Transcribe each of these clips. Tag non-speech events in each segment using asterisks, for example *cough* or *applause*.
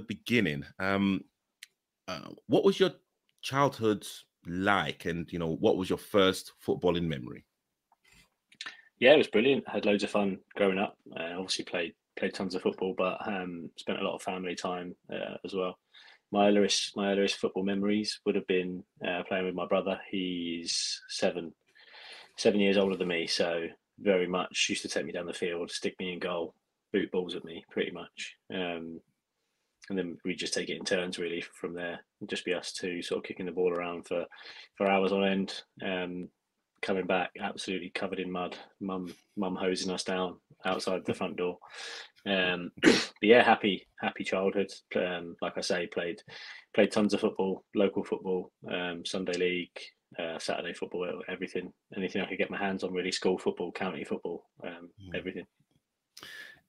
the beginning. Um, uh, what was your childhood like, and you know, what was your first footballing memory? Yeah, it was brilliant. I had loads of fun growing up. Uh, obviously, played played tons of football, but um, spent a lot of family time uh, as well. My earliest my earliest football memories would have been uh, playing with my brother. He's seven seven years older than me, so very much used to take me down the field, stick me in goal, boot balls at me, pretty much. Um, and then we just take it in turns really from there. Just be us two sort of kicking the ball around for for hours on end. Um, coming back absolutely covered in mud. Mum mum hosing us down outside the front door. Um, *clears throat* but yeah, happy happy childhood. Um, like I say, played played tons of football, local football, um, Sunday league, uh, Saturday football, everything, anything I could get my hands on. Really, school football, county football, um, mm. everything.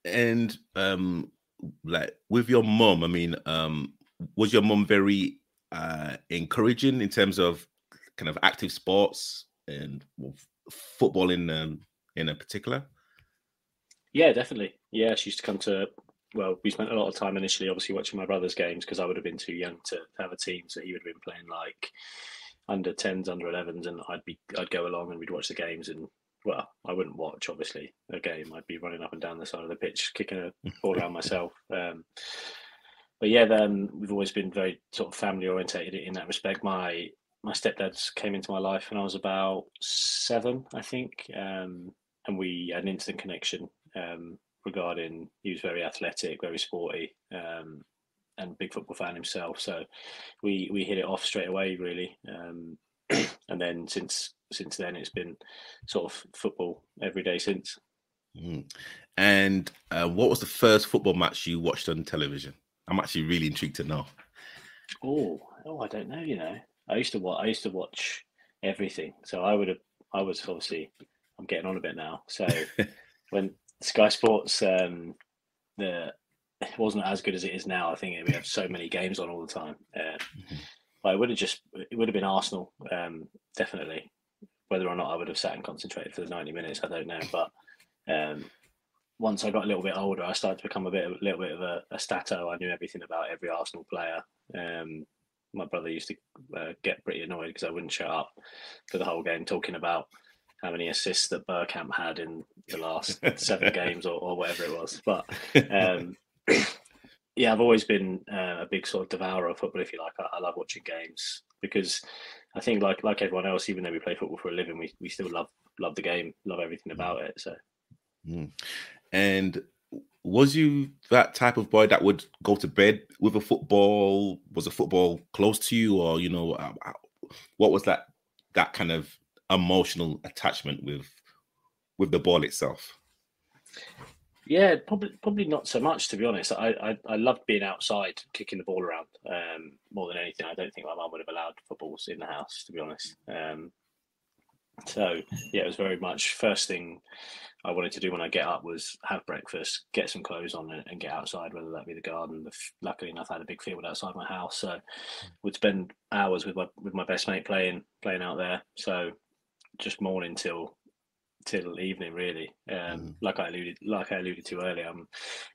And um, like with your mom I mean, um, was your mom very uh, encouraging in terms of kind of active sports and well, football in um, in a particular? Yeah, definitely. Yeah, she used to come to. Well, we spent a lot of time initially, obviously, watching my brother's games because I would have been too young to have a team, so he would have been playing like under 10s, under 11s, and I'd be I'd go along and we'd watch the games. And well, I wouldn't watch obviously a game. I'd be running up and down the side of the pitch, kicking a ball around myself. *laughs* Um, but yeah, then we've always been very sort of family orientated in that respect. My my stepdads came into my life when I was about seven, I think, um, and we had an instant connection um, regarding he was very athletic, very sporty, um, and big football fan himself. So we we hit it off straight away, really. Um, *clears throat* and then since since then, it's been sort of football every day since. Mm. And uh, what was the first football match you watched on television? I'm actually really intrigued to know. Oh, oh, I don't know. You know, I used to watch. I used to watch everything. So I would have. I was obviously. I'm getting on a bit now. So *laughs* when Sky Sports, um, the it wasn't as good as it is now. I think we have so many games on all the time. Uh, mm-hmm. But it would have just it would have been Arsenal, um, definitely. Whether or not I would have sat and concentrated for the ninety minutes, I don't know. But um, once I got a little bit older, I started to become a bit, a little bit of a, a stato. I knew everything about every Arsenal player. Um, my brother used to uh, get pretty annoyed because I wouldn't shut up for the whole game talking about how many assists that Bergkamp had in the last seven *laughs* games or, or, whatever it was. But *laughs* um, yeah, I've always been uh, a big sort of devourer of football, if you like. I, I, love watching games because I think, like like everyone else, even though we play football for a living, we, we still love love the game, love everything about it. So, mm. and was you that type of boy that would go to bed with a football? Was a football close to you, or you know, uh, uh, what was that that kind of emotional attachment with with the ball itself? Yeah, probably probably not so much to be honest. I I, I loved being outside, kicking the ball around um, more than anything. I don't think my mum would have allowed footballs in the house, to be honest. Um, so yeah, it was very much first thing I wanted to do when I get up was have breakfast, get some clothes on, and, and get outside, whether that be the garden. Luckily enough, I had a big field outside my house, so would spend hours with my with my best mate playing playing out there. So just morning till till evening really. Um mm. like i alluded like i alluded to earlier i'm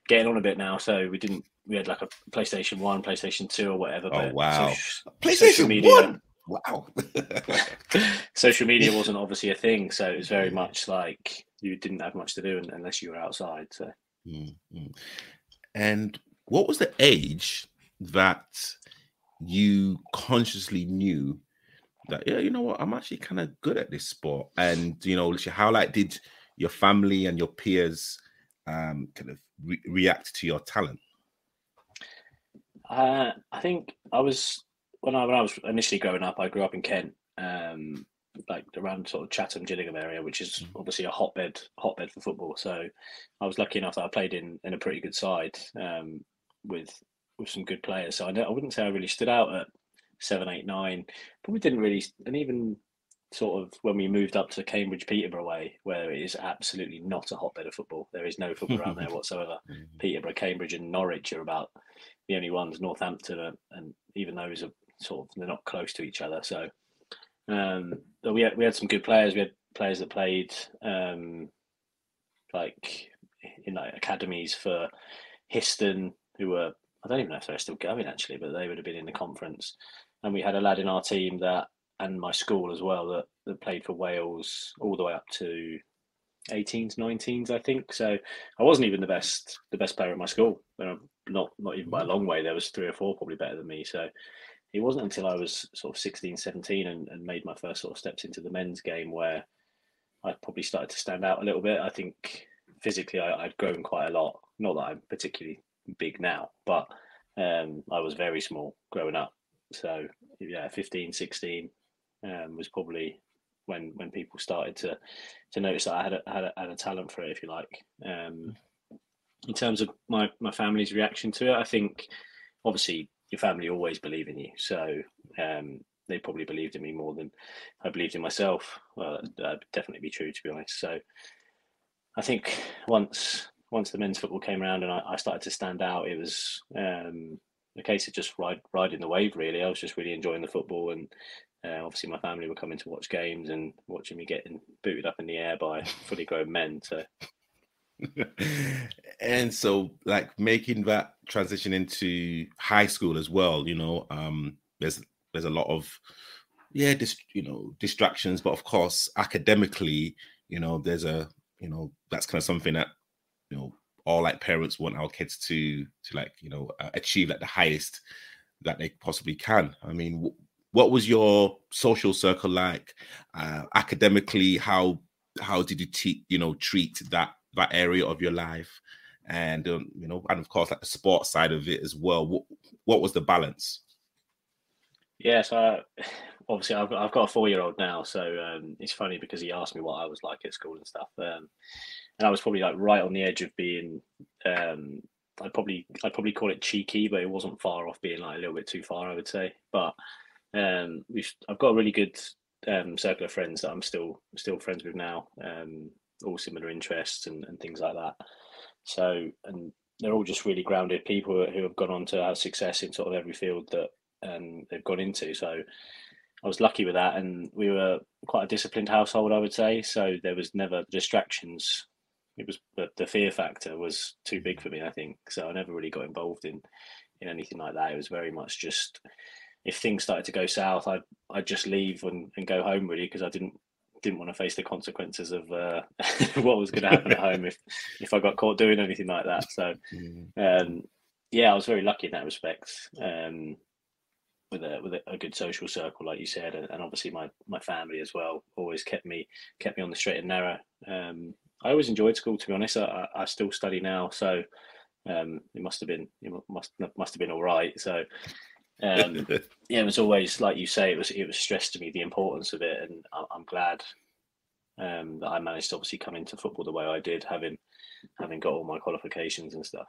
getting on a bit now so we didn't we had like a playstation 1 playstation 2 or whatever oh wow. so, playstation media, 1 wow. *laughs* *laughs* Social media wasn't obviously a thing so it was very much like you didn't have much to do unless you were outside so. Mm-hmm. and what was the age that you consciously knew that yeah, you know what, I'm actually kind of good at this sport. And you know, how like did your family and your peers um kind of re- react to your talent? Uh, I think I was when I when I was initially growing up. I grew up in Kent, um, like around sort of Chatham, Gillingham area, which is mm. obviously a hotbed hotbed for football. So I was lucky enough that I played in in a pretty good side um, with with some good players. So I, I wouldn't say I really stood out at seven, eight, nine. Probably didn't really, and even sort of when we moved up to Cambridge Peterborough way, where it is absolutely not a hotbed of football. There is no football around there *laughs* whatsoever. Mm-hmm. Peterborough, Cambridge, and Norwich are about the only ones. Northampton, and even those are sort of they're not close to each other. So, um, but we had we had some good players. We had players that played um, like in like academies for Histon, who were I don't even know if they're still going actually, but they would have been in the conference. And we had a lad in our team that, and my school as well, that, that played for Wales all the way up to 18s, 19s, I think. So I wasn't even the best, the best player at my school. Not, not even by a long way. There was three or four probably better than me. So it wasn't until I was sort of 16, 17 and, and made my first sort of steps into the men's game where I probably started to stand out a little bit. I think physically I, would grown quite a lot. Not that I'm particularly big now, but um, I was very small growing up. So yeah, 15, 16 um, was probably when when people started to to notice that I had a, had a, had a talent for it, if you like. Um, in terms of my my family's reaction to it, I think obviously your family always believe in you, so um, they probably believed in me more than I believed in myself. Well, that'd definitely be true, to be honest. So I think once once the men's football came around and I, I started to stand out, it was um, a case of just ride, riding the wave. Really, I was just really enjoying the football, and uh, obviously my family were coming to watch games and watching me getting booted up in the air by *laughs* fully grown men. So. *laughs* and so like making that transition into high school as well you know um there's there's a lot of yeah dis, you know distractions but of course academically you know there's a you know that's kind of something that you know all like parents want our kids to to like you know uh, achieve like the highest that they possibly can. I mean what was your social circle like? Uh, academically how how did you te- you know treat that that area of your life? And um, you know and of course like the sports side of it as well. What, what was the balance? Yeah so obviously I've got, I've got a four year old now so um, it's funny because he asked me what i was like at school and stuff um, and I was probably like right on the edge of being. Um, I'd probably I'd probably call it cheeky, but it wasn't far off being like a little bit too far, I would say. But um, we've I've got a really good um, circle of friends that I'm still still friends with now. Um, all similar interests and, and things like that. So and they're all just really grounded people who have gone on to have success in sort of every field that um, they've gone into. So I was lucky with that, and we were quite a disciplined household, I would say. So there was never distractions it was the, the fear factor was too big for me. I think so. I never really got involved in in anything like that. It was very much just if things started to go south, I'd I'd just leave and, and go home really because I didn't didn't want to face the consequences of uh, *laughs* what was going to happen at home if if I got caught doing anything like that. So mm. um, yeah, I was very lucky in that respect. Um, with a with a, good social circle, like you said, and, and, obviously my my family as well always kept me kept me on the straight and narrow. Um, I always enjoyed school. To be honest, I, I still study now, so um, it must have been it must must have been all right. So um, *laughs* yeah, it was always like you say, it was it was stressed to me the importance of it, and I, am glad um, that I managed to obviously come into football the way I did, having having got all my qualifications and stuff.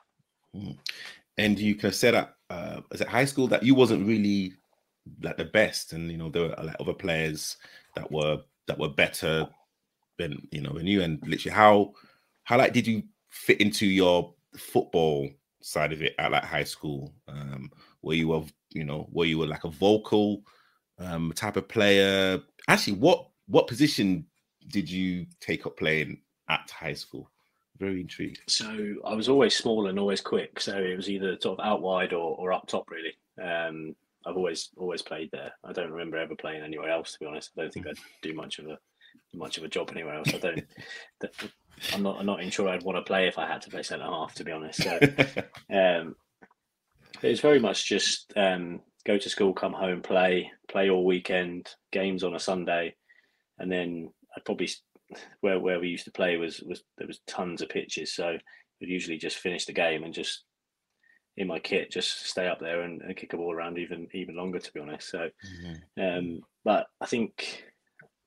And you can say that uh, as at high school that you wasn't really like the best, and you know there were like other players that were that were better than you know than you and literally how how like did you fit into your football side of it at like high school? Um were you a you know were you a, like a vocal um type of player? Actually what what position did you take up playing at high school very intrigued so i was always small and always quick so it was either sort of out wide or, or up top really um i've always always played there i don't remember ever playing anywhere else to be honest i don't think i'd do much of a much of a job anywhere else. I don't. *laughs* I'm not. I'm not even sure I'd want to play if I had to play centre half. To be honest, so *laughs* um, it was very much just um, go to school, come home, play, play all weekend, games on a Sunday, and then I'd probably where where we used to play was was there was tons of pitches, so we'd usually just finish the game and just in my kit just stay up there and, and kick a ball around even even longer. To be honest, so mm-hmm. um, but I think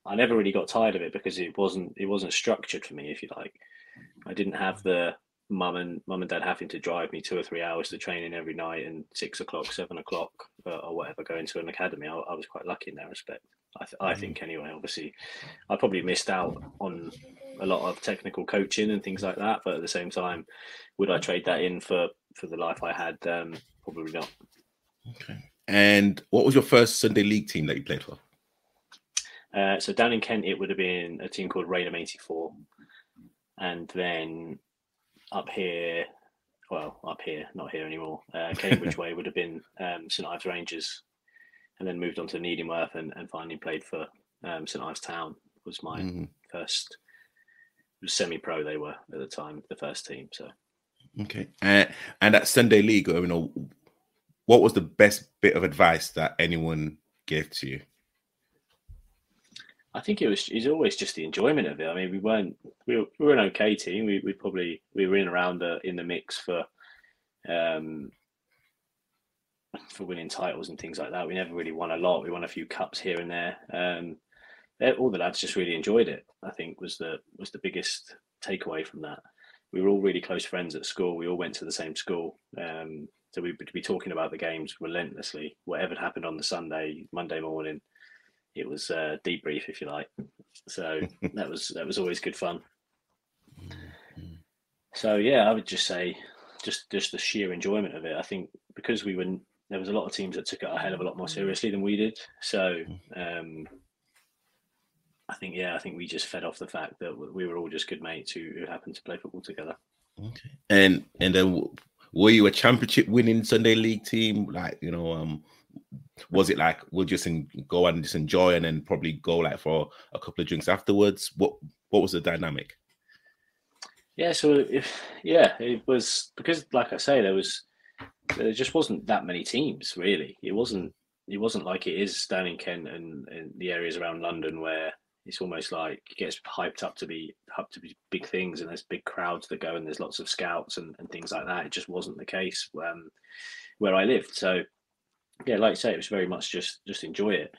I never really got tired of it because it wasn't it wasn't structured for me, if you like. I didn't have the mum and mum and dad having to drive me two or three hours to training every night and six o'clock, seven o'clock, uh, or whatever, going to an academy. I, I, was quite lucky in that respect. I, th- I think anyway. Obviously, I probably missed out on a lot of technical coaching and things like that. But at the same time, would I trade that in for for the life I had? Um, probably not. Okay. And what was your first Sunday league team that you played for? Uh, so down in Kent, it would have been a team called Rainham 84. And then up here, well, up here, not here anymore. Uh, *laughs* Cambridge Way would have been um, St Ives Rangers, and then moved on to Needingworth, and, and finally played for um, St Ives Town. Was my mm-hmm. first semi-pro. They were at the time the first team. So okay, uh, and at Sunday League, you know, what was the best bit of advice that anyone gave to you? I think it was it's always just the enjoyment of it. I mean, we weren't we were, we were an okay team. We we probably we were in around the in the mix for um for winning titles and things like that. We never really won a lot. We won a few cups here and there. Um, all the lads just really enjoyed it. I think was the was the biggest takeaway from that. We were all really close friends at school. We all went to the same school, um, so we would be talking about the games relentlessly. Whatever happened on the Sunday, Monday morning, it was a debrief, if you like. So *laughs* that was that was always good fun. So yeah, I would just say, just just the sheer enjoyment of it. I think because we were there was a lot of teams that took it a hell of a lot more seriously than we did. So um, I think yeah, I think we just fed off the fact that we were all just good mates who, who happened to play football together. Okay, and and then were you a championship winning Sunday league team? Like you know, um, was it like we'll just go and just enjoy and then probably go like for a couple of drinks afterwards? What what was the dynamic? Yeah, so if yeah, it was because like I say, there was there just wasn't that many teams really. It wasn't it wasn't like it is down in Kent and, and the areas around London where it's almost like it gets hyped up to be up to be big things and there's big crowds that go and there's lots of scouts and, and things like that. It just wasn't the case um, where I lived. So yeah, like I say, it was very much just just enjoy it.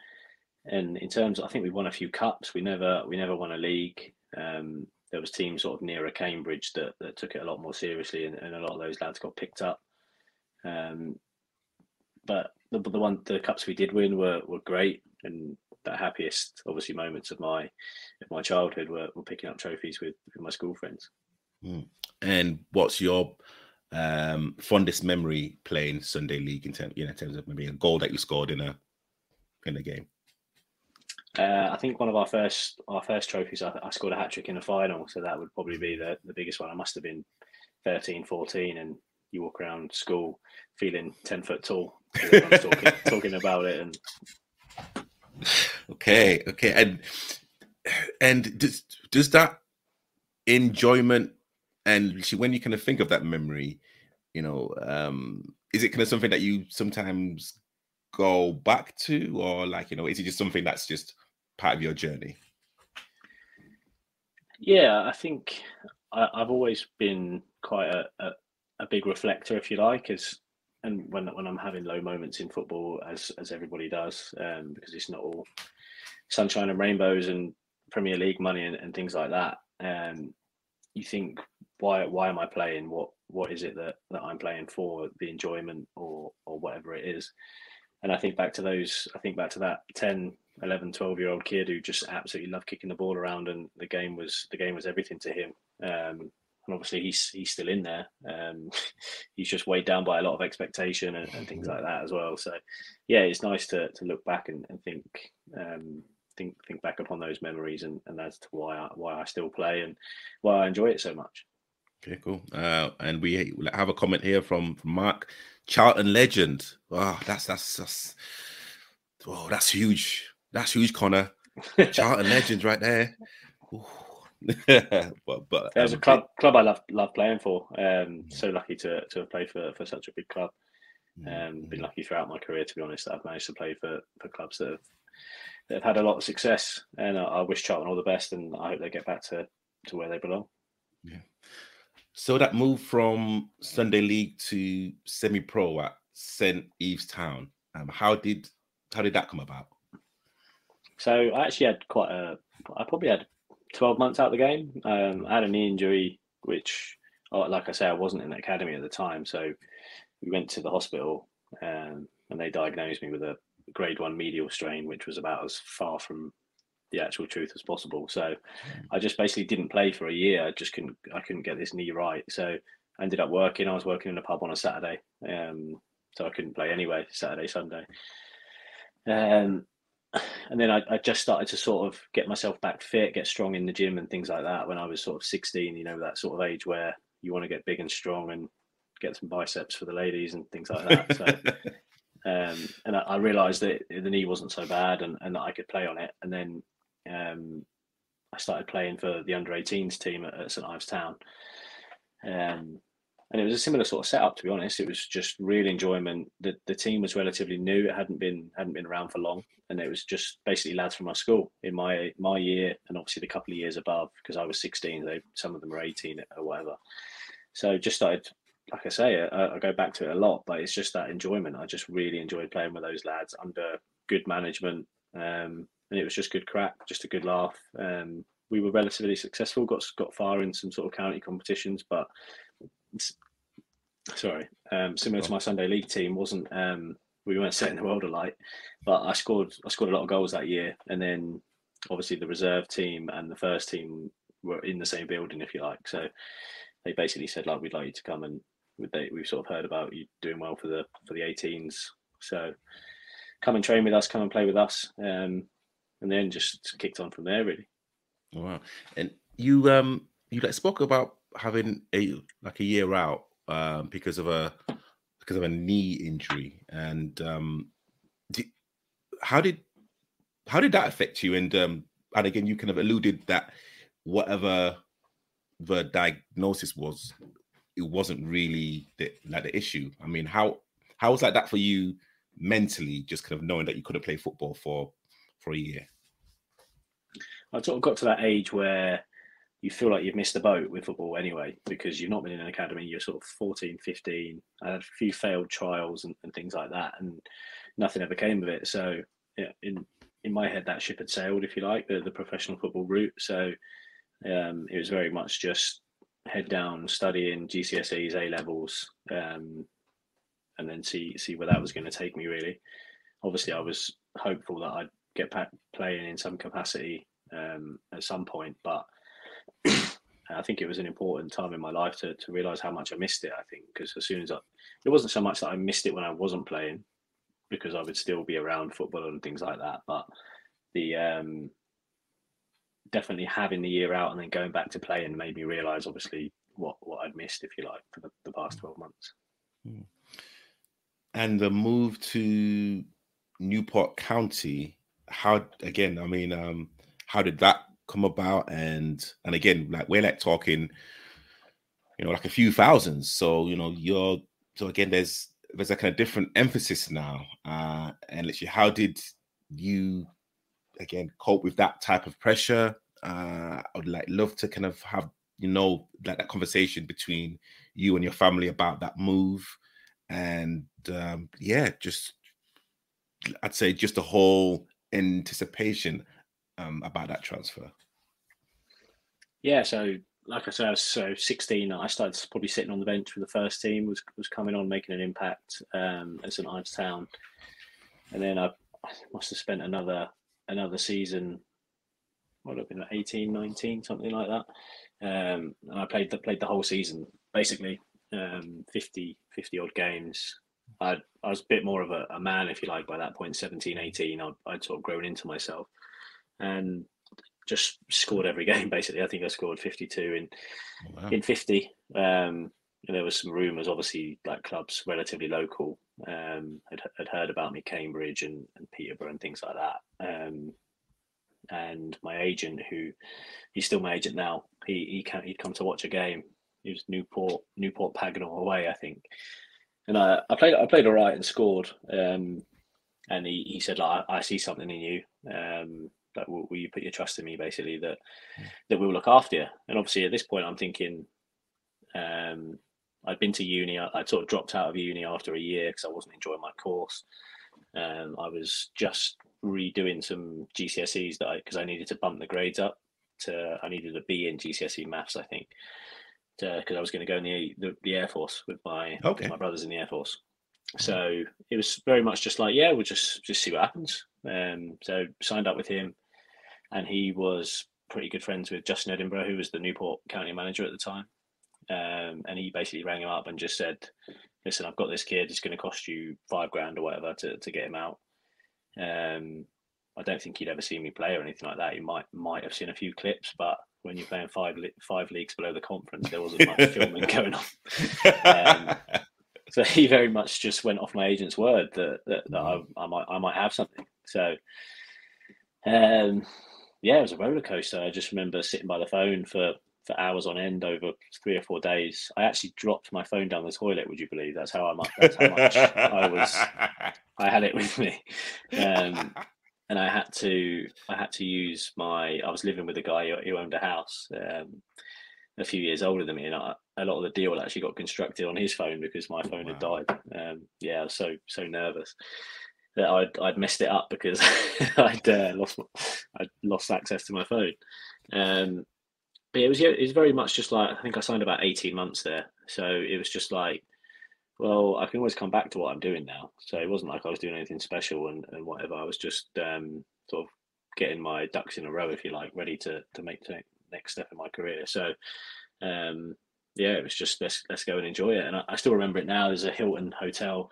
And in terms, I think we won a few cups. We never we never won a league. Um, there was teams sort of nearer Cambridge that, that took it a lot more seriously, and, and a lot of those lads got picked up. Um, but the, the one the cups we did win were, were great, and the happiest obviously moments of my of my childhood were, were picking up trophies with, with my school friends. Mm. And what's your um, fondest memory playing Sunday League in terms, you know, in terms of maybe a goal that you scored in a in a game? Uh, I think one of our first our first trophies, I, I scored a hat trick in a final, so that would probably be the, the biggest one. I must have been 13, 14, and you walk around school feeling 10 foot tall. *laughs* talking, talking about it and okay okay and and does does that enjoyment and when you kind of think of that memory you know um is it kind of something that you sometimes go back to? Or like you know is it just something that's just part of your journey? Yeah i think I, have always been quite a, a, a, big reflector if you like as and when when i'm having low moments in football as as everybody does um, because it's not all sunshine and rainbows and premier league money and, and things like that um, you think why why am I playing? What what is it that, that I'm playing for? The enjoyment or or whatever it is. And I think back to those, I think back to that 10, 11, 12 year old kid who just absolutely loved kicking the ball around and the game was the game was everything to him. Um, and obviously he's he's still in there. Um, *laughs* he's just weighed down by a lot of expectation and, and, things like that as well. So yeah, it's nice to to look back and, and think um, think think back upon those memories and, and as to why I, why I still play and why I enjoy it so much. Okay, cool. Uh, and we have a comment here from, from Mark Charlton legend. Wow, that's that's that's oh, that's huge. That's huge, Conor. *laughs* Charlton legends right there. *laughs* but but there's um, a club club I love love playing for. Um, so lucky to to have played for for such a big club. Um, mm-hmm. been lucky throughout my career, to be honest. That I've managed to play for for clubs that have that have had a lot of success, and I, I wish Charlton all the best, and I hope they get back to to where they belong. Yeah. So that move from Sunday League to semi-pro at St Ives Town, um, how did how did that come about? So I actually had quite a. I probably had twelve months out of the game. Um, I had a knee injury, which, oh, like I say, I wasn't in the academy at the time. So we went to the hospital, um, and they diagnosed me with a grade one medial strain, which was about as far from the actual truth as possible. So hmm. I just basically didn't play for a year. I just couldn't I couldn't get this knee right. So I ended up working. I was working in a pub on a Saturday. Um, so I couldn't play anyway, Saturday, Sunday. Um, and then I, I, just started to sort of get myself back fit, get strong in the gym and things like that when I was sort of 16, you know, that sort of age where you want to get big and strong and get some biceps for the ladies and things like that. So, *laughs* um, and I, I, realised that the knee wasn't so bad and, and that I could play on it. And then um, I started playing for the under 18s team at, at St Ives Town. Um, and it was a similar sort of setup to be honest. It was just real enjoyment. The, the team was relatively new. It hadn't been hadn't been around for long. And it was just basically lads from my school in my my year and obviously the couple of years above because i was 16 they some of them were 18 or whatever. So just started like i say I, I go back to it a lot but it's just that enjoyment. I just really enjoyed playing with those lads under good management. Um, and it was just good crack just a good laugh um, we were relatively successful got got far in some sort of county competitions but sorry, um, similar to my Sunday league team, wasn't um, we weren't setting the world alight, but I scored I scored a lot of goals that year, and then obviously the reserve team and the first team were in the same building, if you like. So they basically said like we'd like you to come and they, we've sort of heard about you doing well for the for the 18s, so come and train with us, come and play with us, um, and then just kicked on from there really. Wow, and you um you like spoke about having a like a year out um, because of a because of a knee injury, and um, did, how did how did that affect you? And um, and again, you kind of alluded that whatever the diagnosis was, it wasn't really the, like the issue. I mean, how how was like that for you mentally, just kind of knowing that you couldn't play football for for a year? I sort of got to that age where you feel like you've missed the boat with football anyway because you've not been in an academy you're sort of 14 15 i had a few failed trials and, and things like that and nothing ever came of it. So yeah, in in my head that ship had sailed if you like the, the professional football route. So um, it was very much just head down studying gcse's a levels um, and then see see where that was going to take me really. Obviously i was hopeful that i'd get back playing in some capacity um, at some point but *clears throat* I think it was an important time in my life to, to realize how much I missed it. I think because as soon as I, it wasn't so much that I missed it when I wasn't playing, because I would still be around football and things like that. But the um, definitely having the year out and then going back to playing made me realize, obviously, what what I'd missed, if you like, for the, the past twelve months. Hmm. And the move to Newport County, how again? I mean, um, how did that come about? And and again like we're like talking you know like a few thousands. So you know you're so again there's there's a kind of different emphasis now. Uh and literally how did you again cope with that type of pressure? Uh i would like love to kind of have you know like that conversation between you and your family about that move. And um yeah just i'd say just the whole anticipation um, about that transfer? Yeah, so like I said, I was so 16. I started probably sitting on the bench for the first team. was was coming on, making an impact um, at St Ives Town, and then I, I must have spent another another season. What have been 18, 19, something like that. Um, and I played the played the whole season basically, um, 50 50 odd games. i I was a bit more of a, a, man, if you like, by that point, 17, 18. I'd, I'd sort of grown into myself and just scored every *laughs* game basically. I think I scored 52 in wow. in 50. Um, and there was some rumours, obviously, like clubs relatively local um, had, had heard about me, Cambridge and, and Peterborough and things like that. Um, and my agent, who he's still my agent now, he he can he'd come to watch a game. It was Newport Newport Pagnell away, I think. And I, I played I played all right and scored. Um, and he, he said like I, I see something in you. Um, like will, will, you put your trust in me basically that that we'll look after you. And obviously at this point i'm thinking um i'd been to uni I, would sort of dropped out of uni after a year because i wasn't enjoying my course. Um i was just redoing some gcse's that i because i needed to bump the grades up to i needed a b in gcse maths i think because i was going to go in the, the, the air force with my okay. my brothers in the air force. So it was very much just like yeah we'll just just see what happens. Um so signed up with him and he was pretty good friends with Justin Edinburgh, who was the Newport County manager at the time. Um, and he basically rang him up and just said, "Listen, I've got this kid. It's going to cost you five grand or whatever to, to get him out." Um, I don't think he'd ever seen me play or anything like that. He might might have seen a few clips, but when you're playing five five leagues below the conference, there wasn't much filming *laughs* going on. Um, so he very much just went off my agent's word that that, that I, I, might I might have something. So, um, yeah, it was a roller coaster. I just remember sitting by the phone for for hours on end over three or four days. I actually dropped my phone down the toilet. Would you believe? That's how I much. That's how much I was. I had it with me, um, and I had to. I had to use my. I was living with a guy who, owned a house. Um, a few years older than me, and I, a lot of the deal actually got constructed on his phone because my phone wow. had died. Um, yeah, I was so so nervous that I'd I'd messed it up because *laughs* I'd uh, lost I'd lost access to my phone. Um, but it was it was very much just like I think I signed about eighteen months there, so it was just like, well, I can always come back to what I'm doing now. So it wasn't like I was doing anything special and, and whatever. I was just um, sort of getting my ducks in a row, if you like, ready to to make the next step in my career. So um, yeah, it was just let's let's go and enjoy it. And I, I, still remember it now. There's a Hilton hotel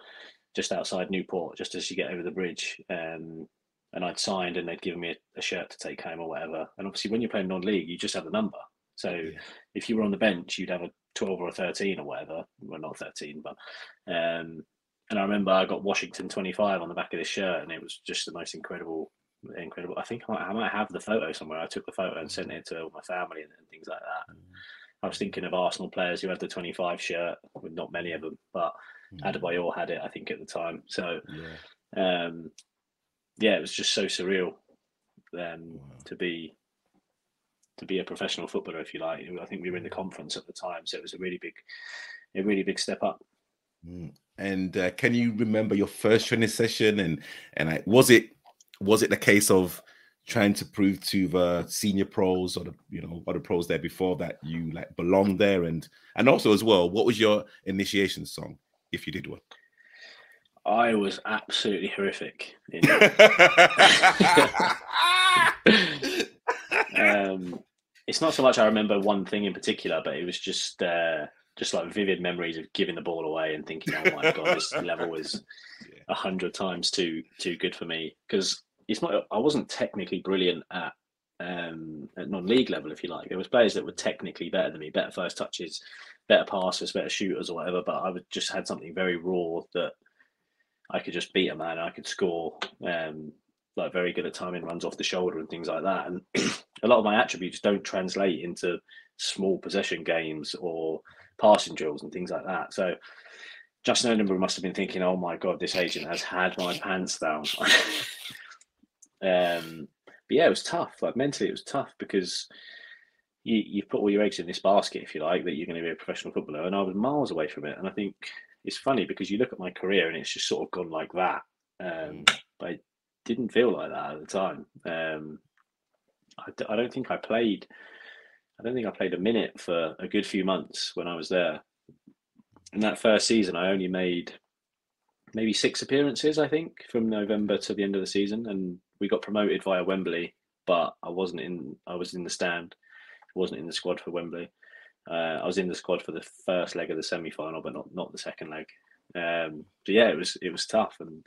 just outside Newport, just as you get over the bridge. Um, and I'd signed and they'd given me a, a, shirt to take home or whatever. And obviously, when you're playing non-league, you just have the number. So yeah. if you were on the bench, you'd have a 12 or a 13 or whatever. Well, not 13, but. Um, and I remember I got Washington 25 on the back of this shirt, and it was just the most incredible, incredible. I think I might, I might have the photo somewhere. I took the photo and sent it to my family and, and things like that. And I was thinking of Arsenal players who had the 25 shirt, with not many of them, but mm. Adebayor had it, I think, at the time. So, yeah. Um, yeah, it was just so surreal um, wow. to be to be a professional footballer, if you like. I think we were in the conference at the time, so it was a really big, a really big step up. Mm. And uh, can you remember your first training session? And and I, was it was it the case of trying to prove to the senior pros or the you know other pros there before that you like belong there? And and also as well, what was your initiation song if you did one? I was absolutely horrific. *laughs* um, it's not so much I remember one thing in particular, but it was just uh, just like vivid memories of giving the ball away and thinking, "Oh my god, this *laughs* level is a hundred times too too good for me." Because it's not. I wasn't technically brilliant at um, at non-league level, if you like. There was players that were technically better than me, better first touches, better passers, better shooters, or whatever. But I would just had something very raw that I could just beat a man. I could score. Um, like very good at timing runs off the shoulder and things like that. And *clears throat* a lot of my attributes don't translate into small possession games or passing drills and things like that. So Justin Edinburgh must have been thinking, "Oh my god, this agent has had my pants down." *laughs* um, but yeah, it was tough. Like mentally, it was tough because you you put all your eggs in this basket, if you like, that you're going to be a professional footballer, and I was miles away from it. And I think it's funny because you look at my career and it's just sort of gone like that. Um, but it didn't feel like that at the time. Um, I, I don't think I played. I don't think I played a minute for a good few months when I was there. In that first season, I only made maybe six appearances, I think, from November to the end of the season, and we got promoted via Wembley. But I wasn't in. I was in the stand. I wasn't in the squad for Wembley. Uh, I was in the squad for the first leg of the semi final, but not not the second leg. Um, but yeah, it was it was tough, and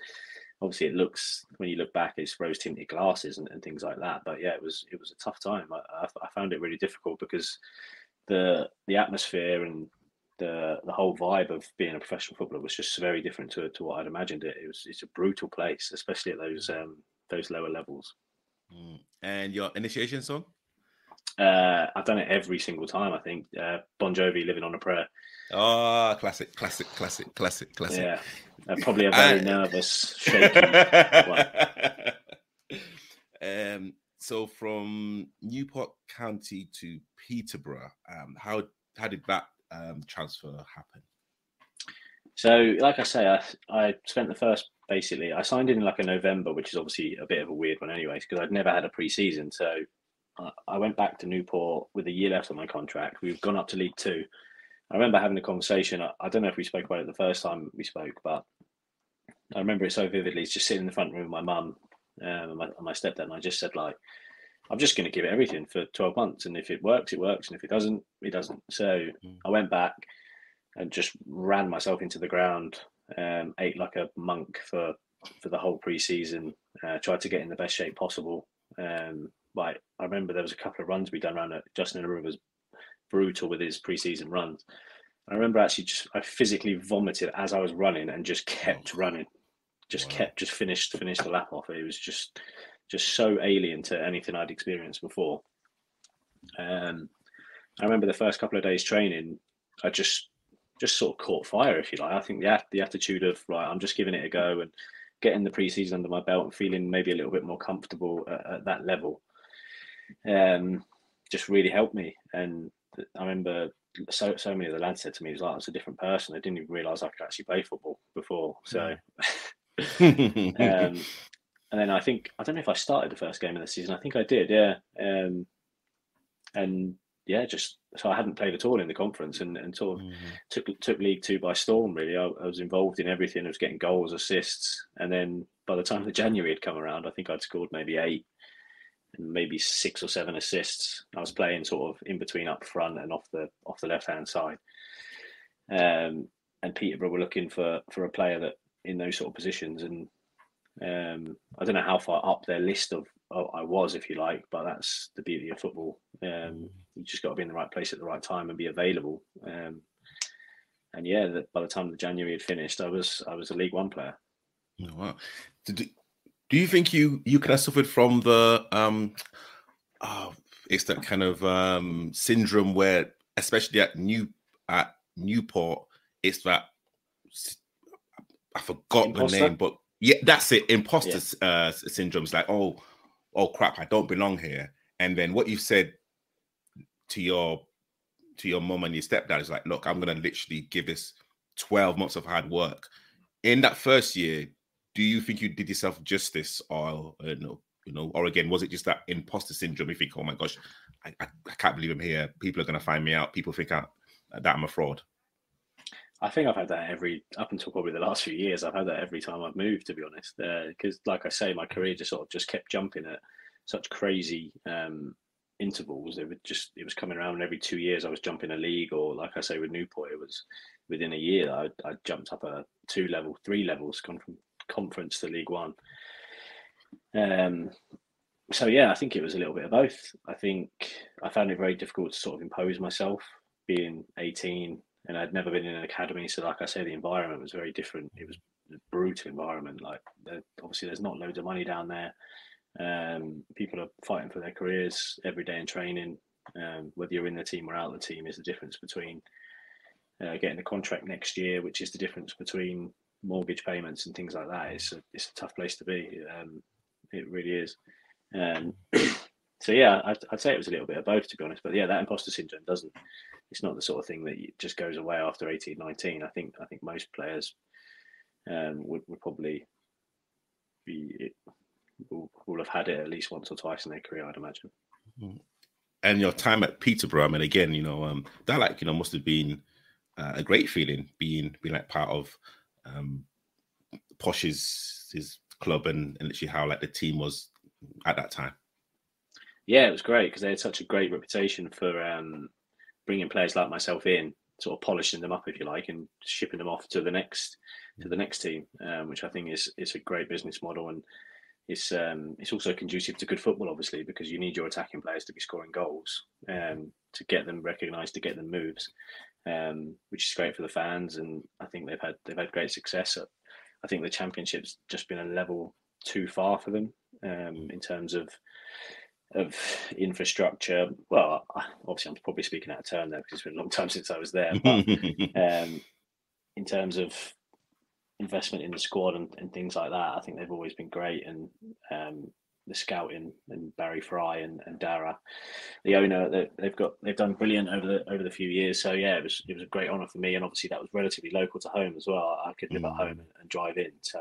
obviously it looks when you look back, it's rose tinted glasses and, and, things like that. But yeah, it was it was a tough time. I, I, I found it really difficult because the the atmosphere and the the whole vibe of being a professional footballer was just very different to to what I'd imagined it. It was it's a brutal place, especially at those um, those lower levels. Mm. And your initiation song? Uh, I've done it every single time. I think uh, Bon Jovi, "Living on a Prayer." Oh, classic, classic, classic, classic, classic. Yeah, uh, probably a *laughs* very nervous, shaky one. *laughs* Um, so from Newport County to Peterborough, um, how how did that um, transfer happen? So, like I say, I I spent the first basically I signed in like a November, which is obviously a bit of a weird one, anyways, because I'd never had a pre-season. So I went back to Newport with a year left on my contract. We've gone up to League Two. I remember having a conversation. I don't know if we spoke about it the first time we spoke, but I remember it so vividly. It's just sitting in the front room with my mum um, and, my, and my stepdad, and I just said like, I'm just going to give it everything for 12 months, and if it works, it works, and if it doesn't, it doesn't. So mm. I went back and just ran myself into the ground, um, ate like a monk for for the whole preseason, Uh, tried to get in the best shape possible. Um, like I remember there was a couple of runs we done around it. Justin Edinburgh was brutal with his preseason runs. I remember actually just I physically vomited as I was running and just kept running, just wow. kept just finished finished the lap off. It was just just so alien to anything I'd experienced before. Um, I remember the first couple of days training, I just just sort of caught fire, if you like. I think the the attitude of right, I'm just giving it a go and getting the preseason under my belt and feeling maybe a little bit more comfortable at, at that level, um, just really helped me. And I remember so so many of the lads said to me, "It was like I was a different person. I didn't even realise I could actually play football before." So, *laughs* *laughs* um, and then I think I don't know if I started the first game of the season. I think I did, yeah. Um, and yeah, just so I hadn't played at all in the conference and, and sort of mm-hmm. took took League Two by storm. Really, I, I, was involved in everything. I was getting goals, assists, and then by the time the January had come around, I think I'd scored maybe eight and maybe six or seven assists. I was playing sort of in between up front and off the off the left hand side. Um, and Peterborough were looking for for a player that in those sort of positions, and um, I don't know how far up their list of I was, if you like, but that's the beauty of football. Um, you just got to be in the right place at the right time and be available. Um, and yeah, the, by the time the January had finished, I was I was a League One player. Oh, wow. Did, do you think you you kind of suffered from the um, oh, it's that kind of um syndrome where, especially at New at Newport, it's that I forgot Imposter? the name, but yeah, that's it. Imposter yeah. uh, syndrome. It's like, oh, oh crap, I don't belong here. And then what you said to your to your mom and your stepdad is like, look, I'm gonna literally give this 12 months of hard work. In that first year, do you think you did yourself justice, or uh, no, you know, or again, was it just that imposter syndrome? You think, oh my gosh, I, I, I can't believe I'm here. People are gonna find me out. People think I, that I'm a fraud. I think I've had that every up until probably the last few years. I've had that every time I've moved, to be honest. Because, uh, like I say, my career just sort of just kept jumping at such crazy um, intervals. It would just it was coming around every two years. I was jumping a league, or like I say with Newport, it was within a year I, I jumped up a two level, three levels, gone from conference to League One. Um, so yeah, I think it was a little bit of both. I think I found it very difficult to sort of impose myself, being 18, and I'd never been in an academy. So, like I say, the environment was very different. It was a brutal environment. Like, obviously, there's not loads of money down there. Um, people are fighting for their careers every day in training. Um, whether you're in the team or out of the team is the difference between uh, getting a contract next year, which is the difference between mortgage payments and things like that. It's a it's a tough place to be. Um, it really is. *clears throat* So yeah, I'd, I'd, say it was a little bit of both, to be honest. But yeah, that imposter syndrome doesn't it's not the sort of thing that just goes away after 18, 19. I think I think most players um, would, would probably be will, will have had it at least once or twice in their career, I'd imagine. Mm-hmm. And your time at Peterborough, I mean, again, you know, um, that like you know must have been uh, a great feeling being being like part of um, Posh's his club and, and literally how like the team was at that time. Yeah, it was great because they had such a great reputation for um, bringing players like myself in, sort of polishing them up, if you like, and shipping them off to the next to the next team, um, which I think is is a great business model and it's um, it's also conducive to good football, obviously, because you need your attacking players to be scoring goals um, to get them recognised, to get them moves, um, which is great for the fans. And I think they've had they've had great success. I think the championship's just been a level too far for them um, in terms of of infrastructure. Well, obviously, I'm probably speaking out of turn there because it's been a long time *laughs* since I was there. But *laughs* um, in terms of investment in the squad and, and, things like that, I think they've always been great. And um, the scouting and Barry Fry and, and Darragh, the owner, they, have got they've done brilliant over the over the few years. So yeah, it was it was a great honour for me, and obviously that was relatively local to home as well. I could live mm. at home and, and drive in. So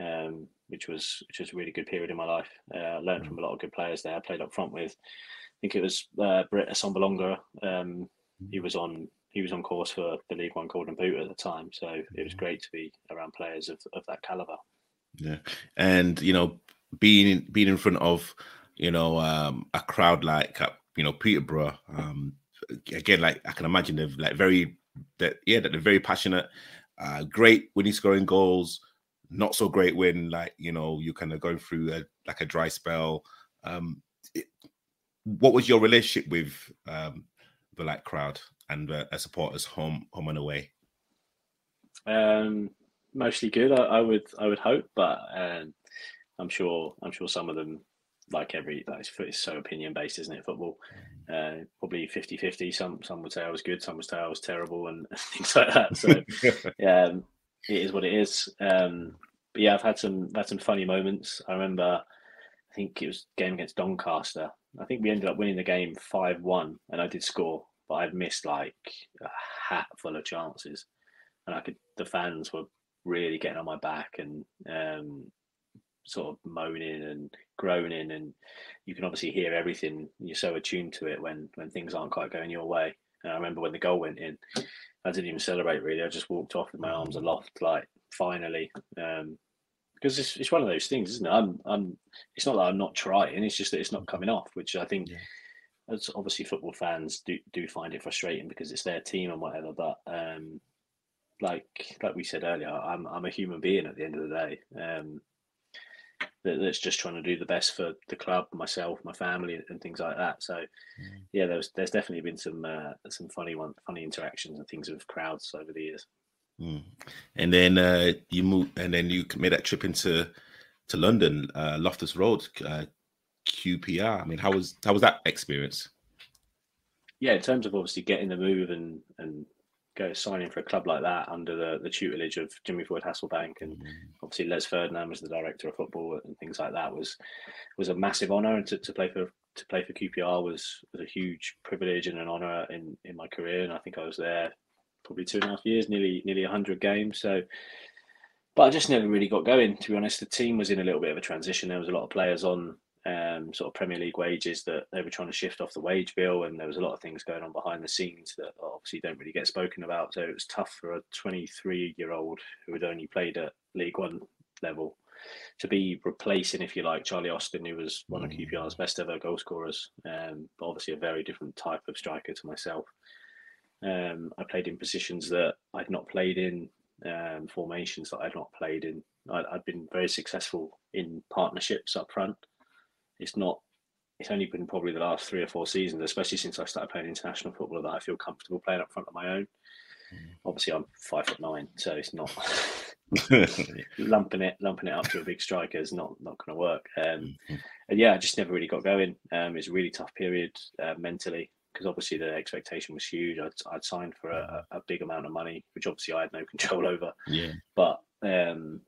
um, which was which was a really good period in my life. Uh, I learned from a lot of good players there. I played up front with, I think it was uh, Britt Assombalonga. Um, he was on he was on course for the League One Golden Boot at the time, so it was great to be around players of, of that caliber. Yeah, and you know, being being in front of you know um, a crowd like uh, you know Peterborough, um, again, like I can imagine they're like very that yeah that they're very passionate, uh, great winning scoring goals not so great when like you know you're kind of going through a, like a dry spell. Um, it, what was your relationship with um, the like crowd and uh, supporters home home and away? Um, mostly good, I, I would I would hope, but um, I'm sure I'm sure some of them like every like it's, so opinion based isn't it football uh, probably 50 50 some some would say i was good some would say i was terrible and *laughs* things like that so *laughs* um, it is what it is. Um, but yeah i've had some had some funny moments. I remember i think it was game against doncaster. I think we ended up winning the game 5-1 and i did score but i'd missed like a hat full of chances. And i could the fans were really getting on my back and um, sort of moaning and groaning. And you can obviously hear everything. You're so attuned to it when when things aren't quite going your way. And i remember when the goal went in i didn't even celebrate really. I just walked off with my arms aloft like finally. Um because it's, it's one of those things isn't it? I'm i'm it's not that i'm not trying it's just that it's not coming off which i think yeah. as obviously football fans do do find it frustrating because it's their team and whatever but um like like we said earlier i'm i'm a human being at the end of the day. Um that, that's just trying to do the best for the club, myself, my family, and things like that. So, mm. yeah, there's there's definitely been some uh, some funny one funny interactions and things with crowds over the years. Mm. And then uh, you move, and then you made that trip into to London, uh, Loftus Road, uh, QPR. I mean, how was how was that experience? Yeah, in terms of obviously getting the move and and go signing for a club like that under the, the tutelage of Jimmy Floyd Hasselbaink and mm-hmm. obviously Les Ferdinand was the director of football and things like that was was a massive honour and to, to play for to play for QPR was was a huge privilege and an honour in, in my career. And I think I was there probably two and a half years nearly nearly 100 games. So but I just never really got going to be honest. The team was in a little bit of a transition. There was a lot of players on um, sort of Premier League wages that they were trying to shift off the wage bill, and there was a lot of things going on behind the scenes that obviously don't really get spoken about. So it was tough for a 23 year old who had only played at League One level to be replacing, if you like, Charlie Austin, who was one of mm. QPR's best ever goal scorers, um, but obviously a very different type of striker to myself. Um, I played in positions that I'd not played in, um, formations that I'd not played in. i had been very successful in partnerships up front it's not it's only been probably the last three or four seasons, especially since I started playing international football, that I feel comfortable playing up front of my own. Mm. Obviously, I'm five foot nine, so it's not *laughs* *laughs* lumping it lumping it up to a big striker is not not going to work. Um, mm-hmm. And yeah, I just never really got going. Um, it's a really tough period uh, mentally because obviously the expectation was huge. I'd, I'd signed for a, a, big amount of money, which obviously I had no *laughs* control over. Yeah. But um,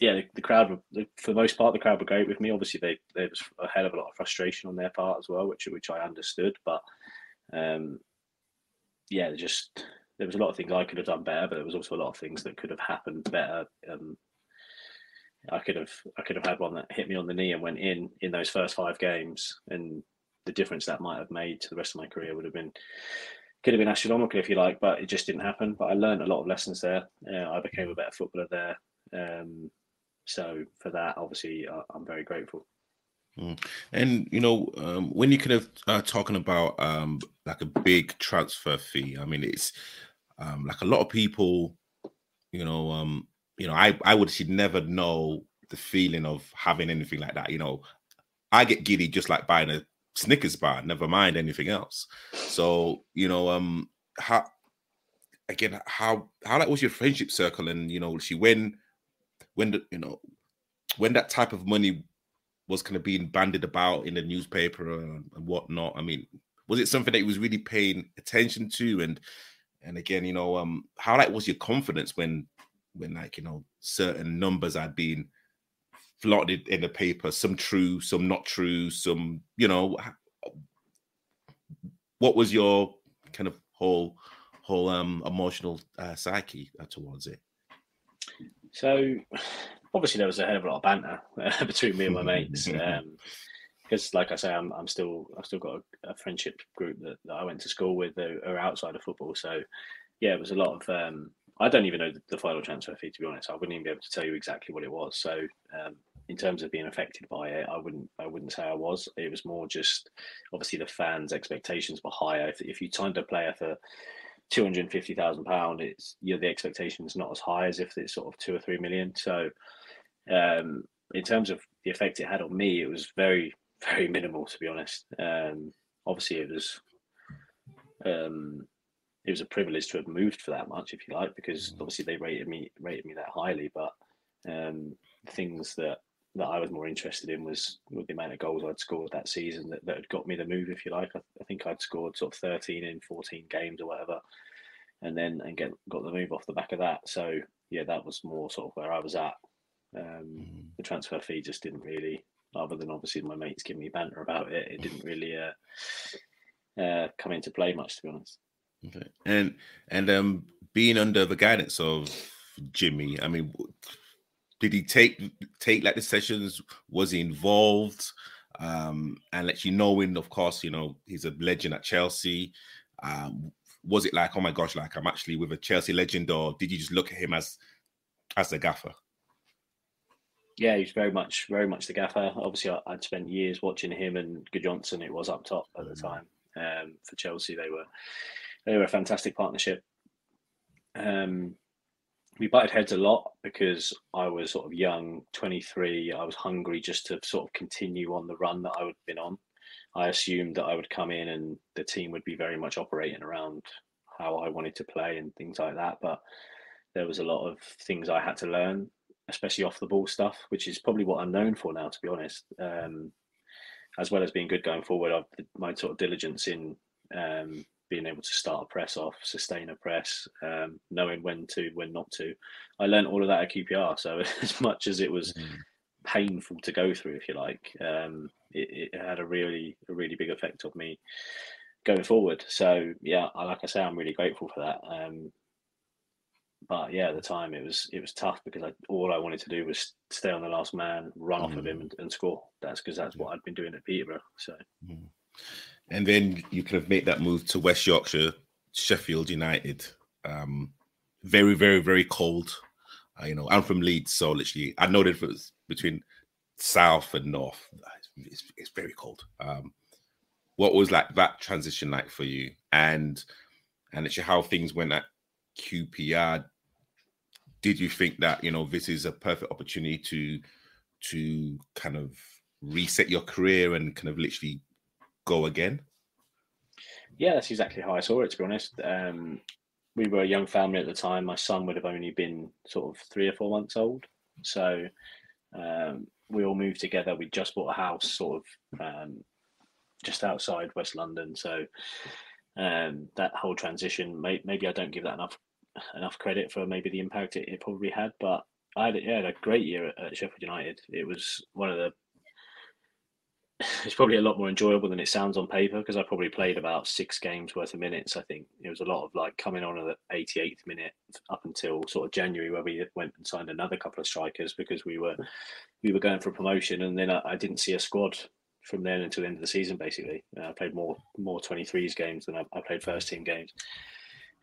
yeah, the, the crowd were, for the most part, the crowd were great with me. Obviously, they there was a hell of a lot of frustration on their part as well, which which I understood. But um, yeah, just there was a lot of things I could have done better, but there was also a lot of things that could have happened better. Um, I could have I could have had one that hit me on the knee and went in in those first five games, and the difference that might have made to the rest of my career would have been could have been astronomical if you like, but it just didn't happen. But I learned a lot of lessons there. Uh, I became a better footballer there. Um, so for that, obviously, I'm very grateful. Mm. And you know, um, when you kind of uh, talking about um, like a big transfer fee, I mean, it's um, like a lot of people, you know, um, you know, I I would should never know the feeling of having anything like that. You know, I get giddy just like buying a Snickers bar, never mind anything else. So you know, um, how again, how how that was your friendship circle, and you know, she when when the, you know when that type of money was kind of being banded about in the newspaper and, and whatnot. I mean, was it something that he was really paying attention to? And and again, you know, um, how like was your confidence when when like you know certain numbers had been flaunted in the paper, some true, some not true, some you know, what was your kind of whole whole um emotional uh, psyche towards it? So obviously there was a hell of a lot of banter uh, *laughs* between me and my mates. *laughs* Um, because like I say, I'm, I'm still I've still got a, a friendship group that, that, I went to school with that are outside of football. So yeah, it was a lot of um, I don't even know the, the, final transfer fee to be honest. I wouldn't even be able to tell you exactly what it was. So um, in terms of being affected by it, I wouldn't I wouldn't say I was. It was more just obviously the fans' expectations were higher. If, if you signed a player for two hundred fifty thousand pound, it's you know the expectation is not as high as if it's sort of two or three million. So, um, in terms of the effect it had on me, it was very very minimal to be honest. Um, obviously, it was um, it was a privilege to have moved for that much, if you like, because obviously they rated me rated me that highly. But um, things that that I was more interested in was with the amount of goals I'd scored that season that, that had got me the move, if you like. I, I, think I'd scored sort of 13 in 14 games or whatever, and then and get got the move off the back of that. So yeah, that was more sort of where I was at. Um, mm. The transfer fee just didn't really, other than obviously my mates giving me banter about it, it didn't really uh, uh, come into play much, to be honest. Okay, and and um, being under the guidance of Jimmy, I mean did he take take like the sessions? Was he involved? Um, and let you know knowing, of course, you know he's a legend at Chelsea. Um, was it like, oh my gosh, like I'm actually with a Chelsea legend, or did you just look at him as as a gaffer? Yeah, he's very much, very much the gaffer. Obviously, I, would spent years watching him and Gudjohnsen. It was up top at the mm. time um, for Chelsea. They were they were a fantastic partnership. Um, we butted heads a lot because I was sort of young, 23. I was hungry just to sort of continue on the run that I had been on. I assumed that I would come in and the team would be very much operating around how I wanted to play and things like that. But there was a lot of things I had to learn, especially off the ball stuff, which is probably what I'm known for now, to be honest. Um, as well as being good going forward, I've my sort of diligence in um, being able to start a press off, sustain a press, um, knowing when to, when not to. I learned all of that at QPR. So *laughs* as much as it was mm-hmm. painful to go through, if you like, um, it, it, had a really, a really big effect on me going forward. So yeah, like I say, I'm really grateful for that. Um, but yeah, at the time it was it was tough because I, all I wanted to do was stay on the last man, run mm-hmm. off of him, mm. and, and score. That's because that's what I'd been doing at Peterborough. So. Mm-hmm and then you kind of made that move to West Yorkshire, Sheffield United. Um, very, very, very cold. Uh, you know, I'm from Leeds, so literally, I know the difference between south and north. It's, it's very cold. Um, what was like that transition like for you, and and actually how things went at QPR? Did you think that you know this is a perfect opportunity to to kind of reset your career and kind of literally go again? Yeah, that's exactly how I saw it. To be honest, um, we were a young family at the time. My son would have only been sort of three or four months old, so um, we all moved together. We just bought a house, sort of um, just outside West London. So um, that whole transition, may, maybe I don't give that enough enough credit for maybe the impact it, it probably had, but I had, yeah, had a great year at, at Sheffield United. It was one of the *laughs* it's probably a lot more enjoyable than it sounds on paper because I probably played about six games worth of minutes. I think it was a lot of like coming on at the 88th minute up until sort of January where we went and signed another couple of strikers because we were we were going for promotion and then I, I didn't see a squad from then until the end of the season. Basically, uh, I played more more 23s games than I, I played first team games.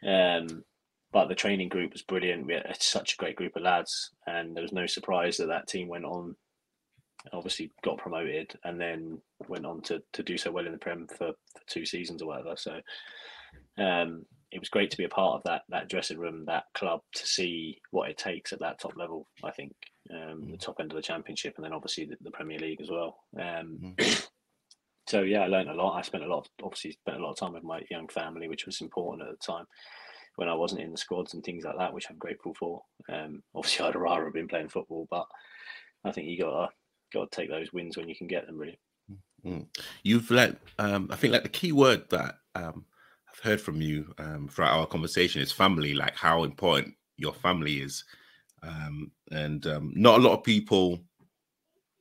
Um, but the training group was brilliant. We had such a great group of lads, and there was no surprise that that team went on obviously got promoted and then went on to, to do so well in the Prem for, for two seasons or whatever. So um, it was great to be a part of that that dressing room, that club, to see what it takes at that top level. I think um, mm. the top end of the Championship, and then obviously the, the Premier League as well. Um, mm. *clears throat* so yeah, I learned a lot. I spent a lot, of, obviously, spent a lot of time with my young family, which was important at the time when I wasn't in the squads and things like that, which I'm grateful for. Um, obviously, *laughs* I'd rather been playing football, but I think you got to got to take those wins when you can get them. Really. Mm-hmm. You've let, um, I think like the key word that um, I've heard from you um, throughout our conversation is family. Like how important your family is, um, and um, not a lot of people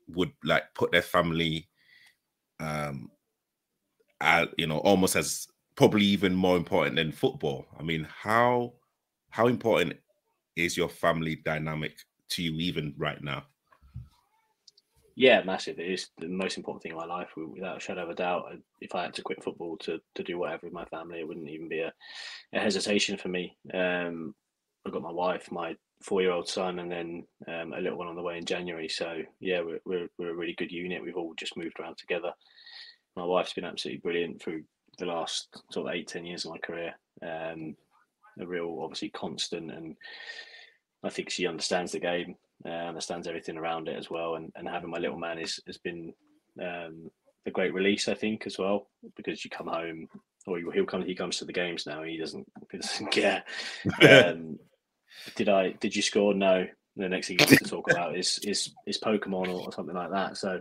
would like put their family, um, at, you know, almost as probably even more important than football. I mean, how how important is your family dynamic to you even right now? Yeah, massive. It is the most important thing in my life, without a shadow of a doubt. If I had to quit football to, to do whatever with my family, it wouldn't even be a, a hesitation for me. Um, I've got my wife, my four year old son, and then um, a little one on the way in January. So, yeah, we're, we're, we're a really good unit. We've all just moved around together. My wife's been absolutely brilliant through the last sort of eight, ten years of my career. Um, a real obviously constant, and I think she understands the game, uh, understands everything around it as well, and, and having my little man is has been um, a great release, I think, as well, because you come home or he'll come. He comes to the games now. He doesn't. He doesn't *laughs* care. Um, did I? Did you score? No. The next thing you have to talk *laughs* about is is is Pokemon or, or something like that. So,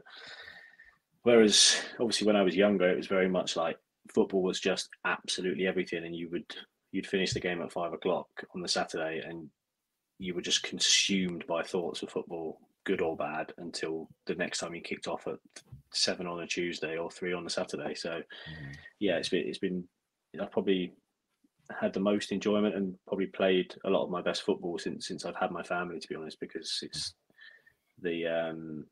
whereas obviously when I was younger, it was very much like football was just absolutely everything, and you would you'd finish the game at five o'clock on the Saturday, and you were just consumed by thoughts of football, good or bad, until the next time you kicked off at seven on a Tuesday or three on a Saturday. So, mm. yeah, it's been it's been I've probably had the most enjoyment and probably played a lot of my best football since since I've had my family. To be honest, because it's the um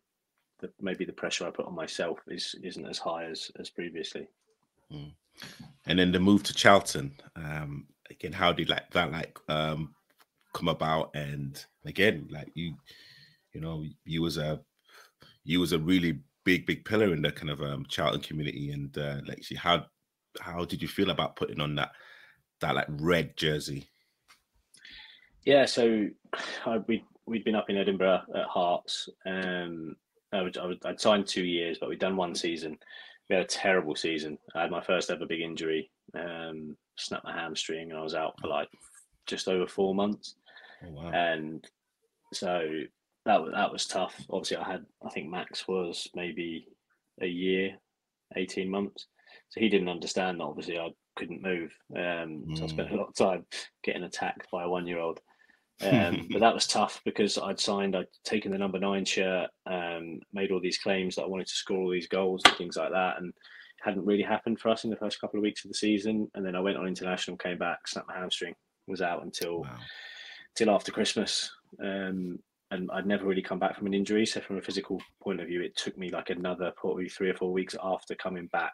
the maybe the pressure I put on myself is isn't as high as as previously. Mm. And then the move to Charlton. Um, again, how did like that like um come about? And again, like you, you know, you was a you was a really big big pillar in the kind of um Charlton community. And uh, like, how how did you feel about putting on that that like red jersey? Yeah, so *sighs* I, we we'd been up in Edinburgh at Hearts. Um, I would, I would, I'd signed two years, but we'd done one season. We had a terrible season. I had my first ever big injury, um, snapped my hamstring, and I was out for like just over four months. Oh, wow. And so that that was tough. Obviously, I had I think Max was maybe a year, eighteen months. So he didn't understand that. Obviously, I couldn't move. Um, mm. So I spent a mm. lot of time getting attacked by a one year old. *laughs* Um, but that was tough because I'd signed, I'd taken the number nine shirt, um, made all these claims that I wanted to score all these goals and things like that. And hadn't really happened for us in the first couple of weeks of the season. And then I went on international, came back, snapped my hamstring, was out until wow. Till after Christmas. Um, and I'd never really come back from an injury. So from a physical point of view, it took me like another probably three or four weeks after coming back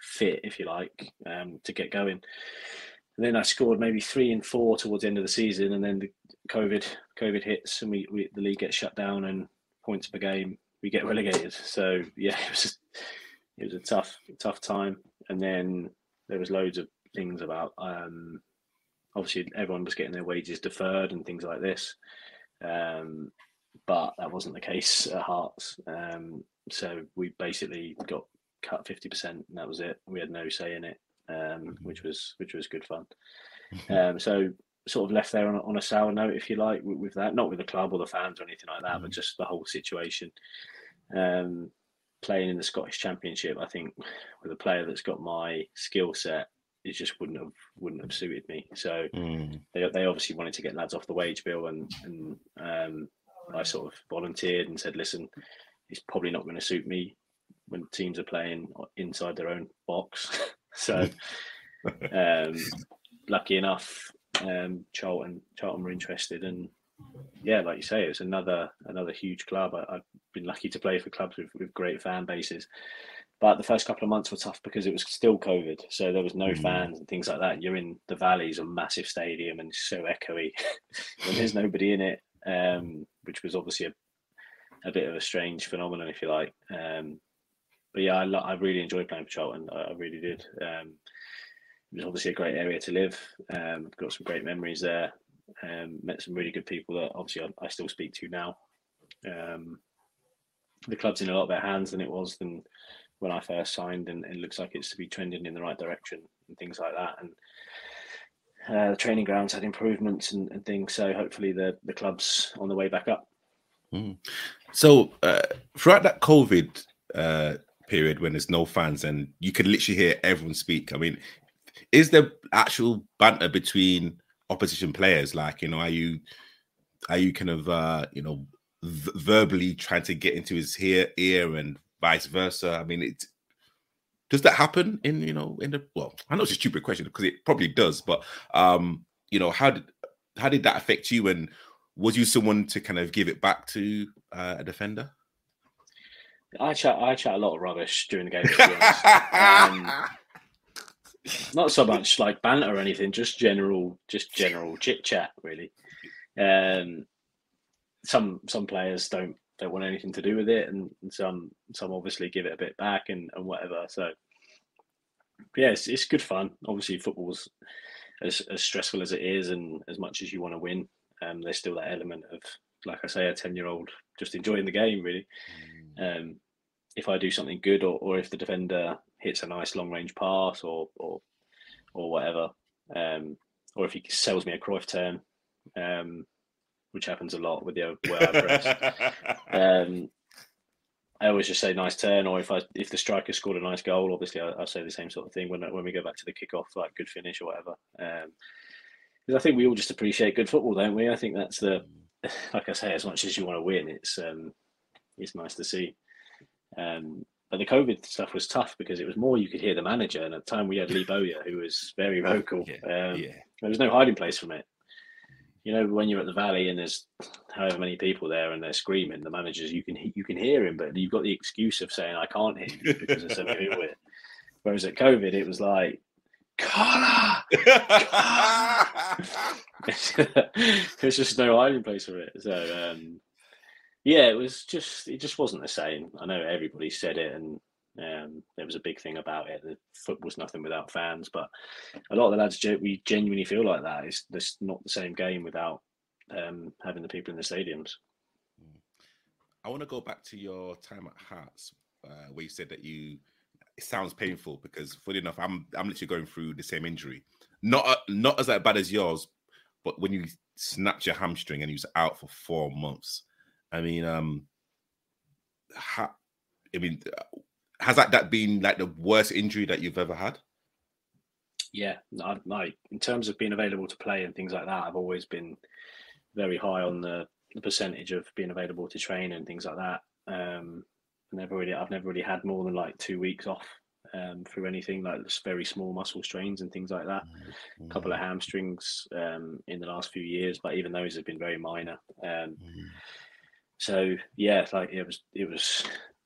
fit, if you like, um, to get going. And then I scored maybe three and four towards the end of the season, and then the COVID COVID hits, and we, we the league gets shut down, and points per game we get relegated. So yeah, *laughs* it was it was a tough tough time. And then there was loads of things about um, obviously everyone was getting their wages deferred and things like this. Um, but that wasn't the case *laughs* at Hearts. Um, so we basically got cut fifty percent, and that was it. We had no say in it, um, mm-hmm. which was which was good fun. um, so sort of left there on a, on a sour note, if you like, with, with, that. Not with the club or the fans or anything like that, mm-hmm. but just the whole situation. Um, playing in the Scottish Championship, I think, with a player that's got my skill set, it just wouldn't have wouldn't have suited me. So mm. they they obviously wanted to get lads off the wage bill, and and um, I sort of volunteered and said, listen, it's probably not going to suit me when teams are playing inside their own box. *laughs* so, *laughs* um, lucky enough, um, Charlton Charlton were interested, and yeah, like you say, it's another another huge club. I, have been lucky to play for clubs with, with great fan bases. But the first couple of months were tough because it was still COVID, so there was no mm. fans and things like that. You're in the valleys, a massive stadium, and so echoey, *laughs* and there's nobody in it, um, which was obviously a, a bit of a strange phenomenon, if you like. Um, but yeah, I, I really enjoyed playing for Charlton. I, I really did. Um, it was obviously a great area to live. Um, got some great memories there. Um, met some really good people that obviously I, I still speak to now. Um, the club's in a lot better hands than it was than when I first signed, and it looks like it's to be trending in the right direction and things like that. And uh, the training grounds had improvements and, and, things, so hopefully the the club's on the way back up. Mm. So uh, throughout that COVID uh, period when there's no fans and you can literally hear everyone speak. I mean, is there actual banter between opposition players? Like, you know, are you are you kind of uh, you know verbally trying to get into his ear ear and vice versa? I mean, it does that happen in you know in the well? I know it's a stupid question because it probably does, but um, you know, how did how did that affect you and was you someone to kind of give it back to uh, a defender? I chat. I chat a lot of rubbish during the game. um, *laughs* not so much like banter or anything, just general, just general chit chat, really. Um, some some players don't don't want anything to do with it, and, and some some obviously give it a bit back and, and whatever. So yeah, it's, it's good fun. Obviously, football's as as stressful as it is, and as much as you want to win, um, there's still that element of, like I say, a ten year old just enjoying the game really. Mm. Um, if I do something good, or, or if the defender hits a nice long range pass, or or or whatever, um, or if he sells me a Cruyff turn, um, which happens a lot with the where I press. um, I always just say nice turn, or if I if the striker scored a nice goal, obviously I, I say the same sort of thing when when we go back to the kickoff, like good finish or whatever. Um, because I think we all just appreciate good football, don't we? I think that's the, *sighs* like I say, as much as you want to win, it's um, it's nice to see. Um, but the COVID stuff was tough because it was more you could hear the manager, and at the time we had Lee Bowyer, who was very vocal. Yeah, um, yeah. There was no hiding place from it you know when you're at the valley and there's however many people there and they're screaming the managers you can you can hear him but you've got the excuse of saying i can't hear you because there's so many people whereas at covid it was like *laughs* there's just no hiding place for it. So um, yeah it was just it just wasn't the same. I know everybody said it and um, there was a big thing about it. The foot was nothing without fans, but a lot of the lads we genuinely feel like that. It's this not the same game without um, having the people in the stadiums. I want to go back to your time at Hearts, uh, where you said that you. It sounds painful because, funny enough, I'm I'm literally going through the same injury. Not uh, not as bad as yours, but when you snapped your hamstring and you was out for four months. I mean, um, ha, I mean, has that that been like the worst injury that you've ever had? Yeah, I, like in terms of being available to play and things like that, I've always been very high on the, the percentage of being available to train and things like that. Um, never really, I've never really had more than like two weeks off um, through anything like very small muscle strains and things like that. Mm-hmm. A couple of hamstrings um, in the last few years, but even those have been very minor. Um, mm-hmm. So yeah, like it was, it was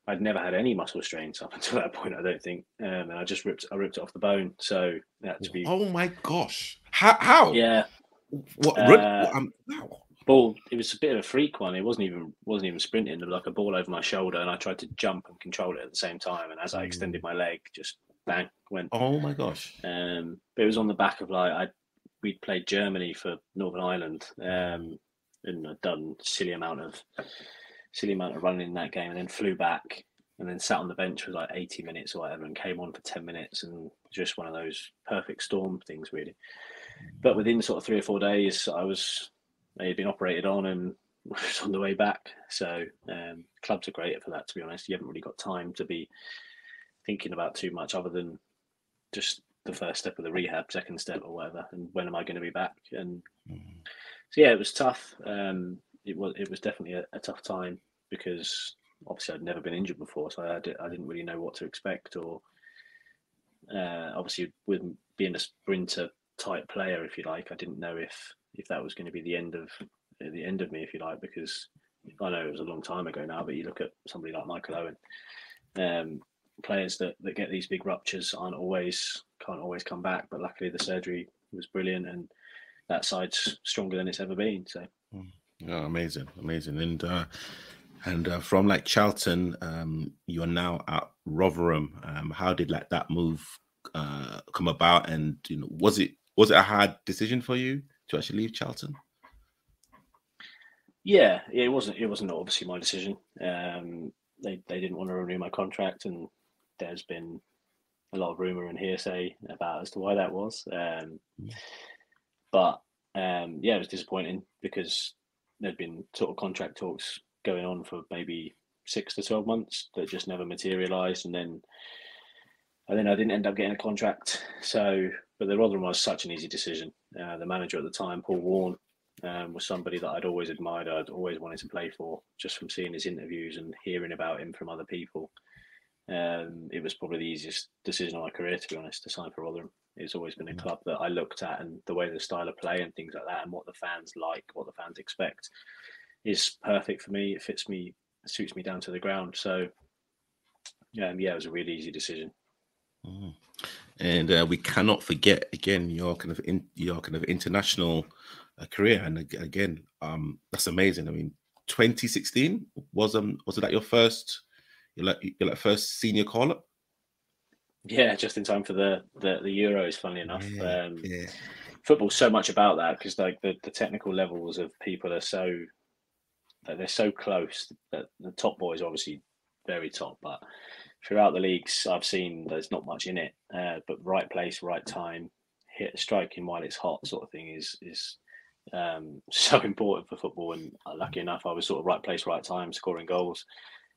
I'd never had any muscle strains up *laughs* until that point. I don't think, um, and I just ripped I ripped it off the bone. So that to be. Oh my gosh! How? how? Yeah. What? Uh, um, ball. It was a bit of a freak one. It wasn't even wasn't even sprinting. It was like a ball over my shoulder, and I tried to jump and control it at the same time. And as I extended my leg, just bang went. Oh my gosh! Um, but it was on the back of like I we'd played Germany for Northern Ireland, um, and I'd done silly amount of silly amount of running in that game, and then flew back and then sat on the bench for like 80 minutes or whatever, and came on for 10 minutes, and just one of those perfect storm things, really. But within sort of three or four days, I was I had been operated on and *laughs* was on the way back. So um, clubs are great for that. To be honest, you haven't really got time to be thinking about too much other than just the first step of the rehab, second step or whatever, and when am I going to be back? And mm-hmm. so yeah, it was tough. Um, it was it was definitely a, a, tough time because obviously I'd never been injured before, so I, did, I didn't really know what to expect. Or uh, obviously with being a sprinter type player, if you like, I didn't know if if that was going to be the end of the end of me, if you like, because I know it was a long time ago now. But you look at somebody like Michael Owen. Um, players that, that get these big ruptures aren't always can't always come back but luckily the surgery was brilliant and that side's stronger than it's ever been so mm. Oh, amazing, amazing, and uh, and uh, from like Charlton, um, you are now at Rotherham. Um, how did like that move uh, come about, and you know, was it was it a hard decision for you to actually leave Charlton? Yeah, it wasn't. It wasn't obviously my decision. Um, they they didn't want to renew my contract, and there's been a lot of rumor and hearsay about as to why that was. Um, but um, yeah, it was disappointing because there'd been sort of contract talks going on for maybe six to 12 months that just never materialized. And then, and then I didn't end up getting a contract. So, but the Rotherham was such an easy decision. Uh, the manager at the time, Paul Warne, um, was somebody that I'd always admired. I'd always wanted to play for just from seeing his interviews and hearing about him from other people. Um, it was probably the easiest decision of my career, to be honest, to sign for Rotherham. It's always been a mm. club that I looked at and the way the style of play and things like that and what the fans like, what the fans expect is perfect for me. It fits me, suits me down to the ground. So, um, yeah, it was a really easy decision. Mm. And uh, we cannot forget again your kind of in, your kind of international uh, career. And again, um, that's amazing. I mean, 2016 was um was like your first your like your like first senior call up? Yeah, just in time for the the, the Euros. Funny enough, yeah, um, yeah. football's so much about that because like the, the technical levels of people are so like, they're so close that the top boys are obviously very top, but throughout the leagues I've seen there's not much in it. Uh, but right place, right time, hit striking while it's hot, sort of thing is is um, *laughs* so important for football. And lucky enough, I was sort of right place, right time, scoring goals.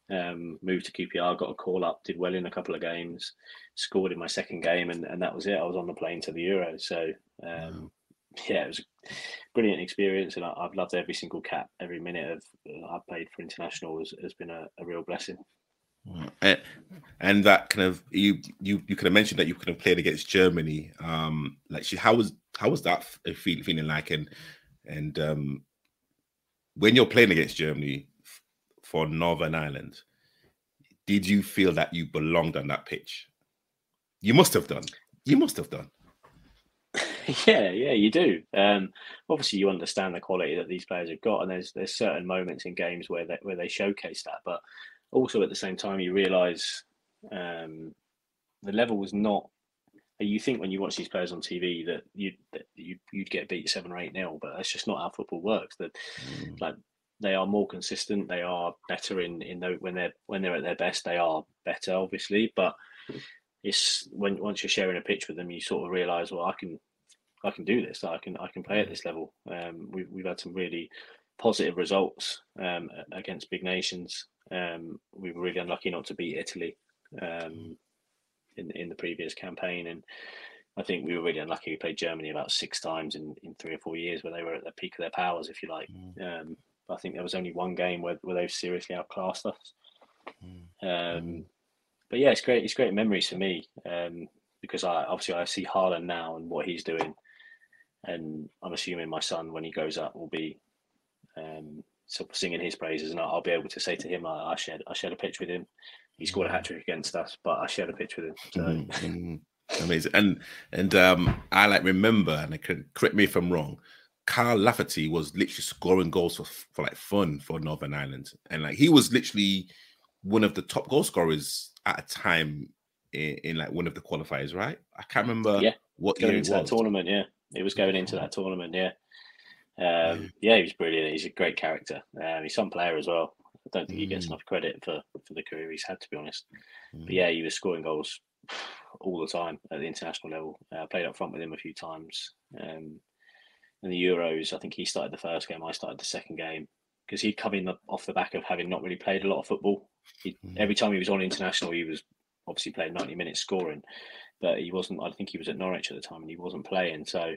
Um, moved to QPR, got a call up, did well in a couple of games, scored in my second game, and, and that was it. I was on the plane to the Euro. So, um, yeah, it was a brilliant experience, and I, have loved every single cap, every minute of uh, I've played for international has, has been a, a real blessing. And, and that kind of you you you could have mentioned that you could have played against Germany. Um, like, how was how was that feeling like? And and um, when you're playing against Germany for Northern Ireland, did you feel that you belonged on that pitch? You must have done. You must have done. *laughs* Yeah, yeah, you do. Um, obviously, you understand the quality that these players have got, and there's there's certain moments in games where they where they showcase that. But also at the same time, you realise um, the level was not. You think when you watch these players on TV that you that you you'd get beat seven or eight nil, but that's just not how football works. That mm. like they are more consistent. They are better in in the, when they're when they're at their best. They are better, obviously, but it's when once you're sharing a pitch with them, you sort of realise, well, I can I can do this. I can I can play at this level. Um, we've we've had some really positive results um, against big nations. Um, we were really unlucky not to beat Italy um, in in the previous campaign, and I think we were really unlucky. We played Germany about six times in, in three or four years where they were at the peak of their powers, if you like. Mm. Um, I think there was only one game where, where they've seriously outclassed us. Mm. Um, mm. but yeah, it's great. It's great memories for me um, because I obviously I see Harlan now and what he's doing, and I'm assuming my son when he grows up will be um, sort of singing his praises, and I'll be able to say to him, I, I shared I shared a pitch with him. He scored a hat trick against us, but I shared a pitch with him. So. Mm-hmm. Amazing, and and um, I like remember, and I correct me if I'm wrong. Kyle Lafferty was literally scoring goals for, for like fun for Northern Ireland, and like he was literally one of the top goal scorers at a time in, in like one of the qualifiers, right? I can't remember. Yeah, what going into that tournament. Yeah, it was going into that tournament. Yeah, um, yeah, he was brilliant. He's a great character. Um, he's some player as well. I don't think he gets mm. enough credit for for the career he's had, to be honest. Mm. But yeah, he was scoring goals *sighs* all the time at the international level. I uh, played up front with him a few times. Um, in the Euros, I think he started the first game. I started the second game because he'd come in off the back of having not really played a lot of football. He, mm. every time he was on international, he was obviously playing 90 minutes scoring, but he wasn't. I think he was at Norwich at the time and he wasn't playing. So,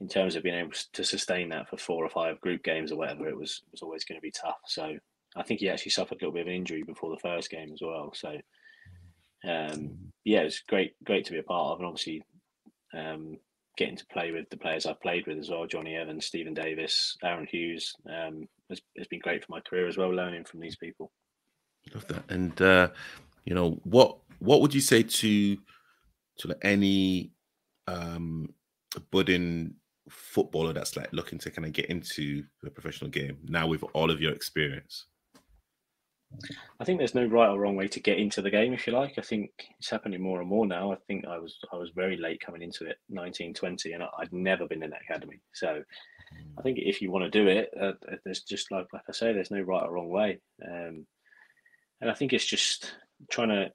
in terms of being able to sustain that for four or five group games or whatever, it was was always going to be tough. So, I think he actually suffered a little bit of an injury before the first game as well. So, um, yeah, it was great, great to be a part of, and obviously. Um, getting to play with the players I've played with as well, Jonny Evans, Steven Davis, Aaron Hughes, um, has, been great for my career as well, learning from these people. Love that. And uh, you know, what what would you say to to any um budding footballer that's like looking to kind of get into the professional game now with all of your experience? I think there's no right or wrong way to get into the game, if you like. I think it's happening more and more now. I think I was I was very late coming into it, 19, 20, and I'd never been in that academy. So I think if you want to do it, uh, there's just like like I say, there's no right or wrong way. Um, and I think it's just trying to.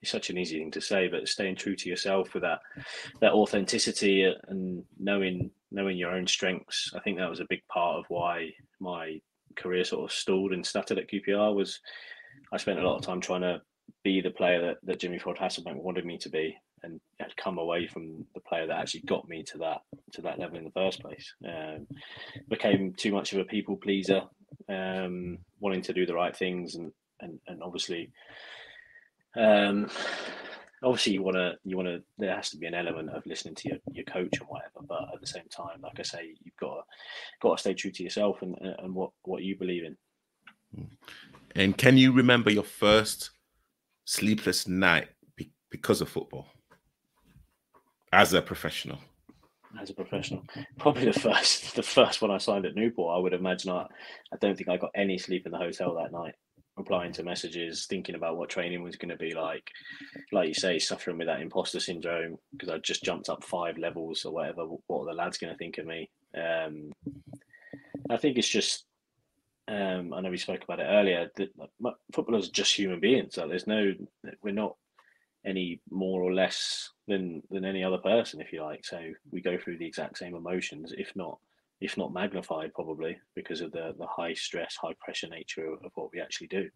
It's such an easy thing to say, but staying true to yourself with that that authenticity and knowing knowing your own strengths. I think that was a big part of why my career sort of stalled and stuttered at QPR was I spent a lot of time trying to be the player that, that Jimmy Floyd Hasselbaink wanted me to be and had come away from the player that actually got me to that to that level in the first place. Um, became too much of a people pleaser, um, wanting to do the right things and and, and obviously um, obviously you want to you want to there has to be an element of listening to your, your coach and whatever but at the same time like i say you've got to, got to stay true to yourself and and what what you believe in. Hmm. And can you remember your first sleepless night because of football? As a professional. As a professional. Probably the first *laughs* the first one i signed at newport i would imagine i i don't think i got any sleep in the hotel that night replying to messages, thinking about what training was going to be like. Like you say, suffering with that imposter syndrome because I just jumped up five levels or whatever. What are the lads going to think of me? Um, I think it's just. Um, I know we spoke about it earlier. That footballers are just human beings. So there's no, we're not any more or less than than any other person, if you like. So we go through the exact same emotions, if not if not magnified, probably because of the the high stress, high pressure nature of, of what we actually do.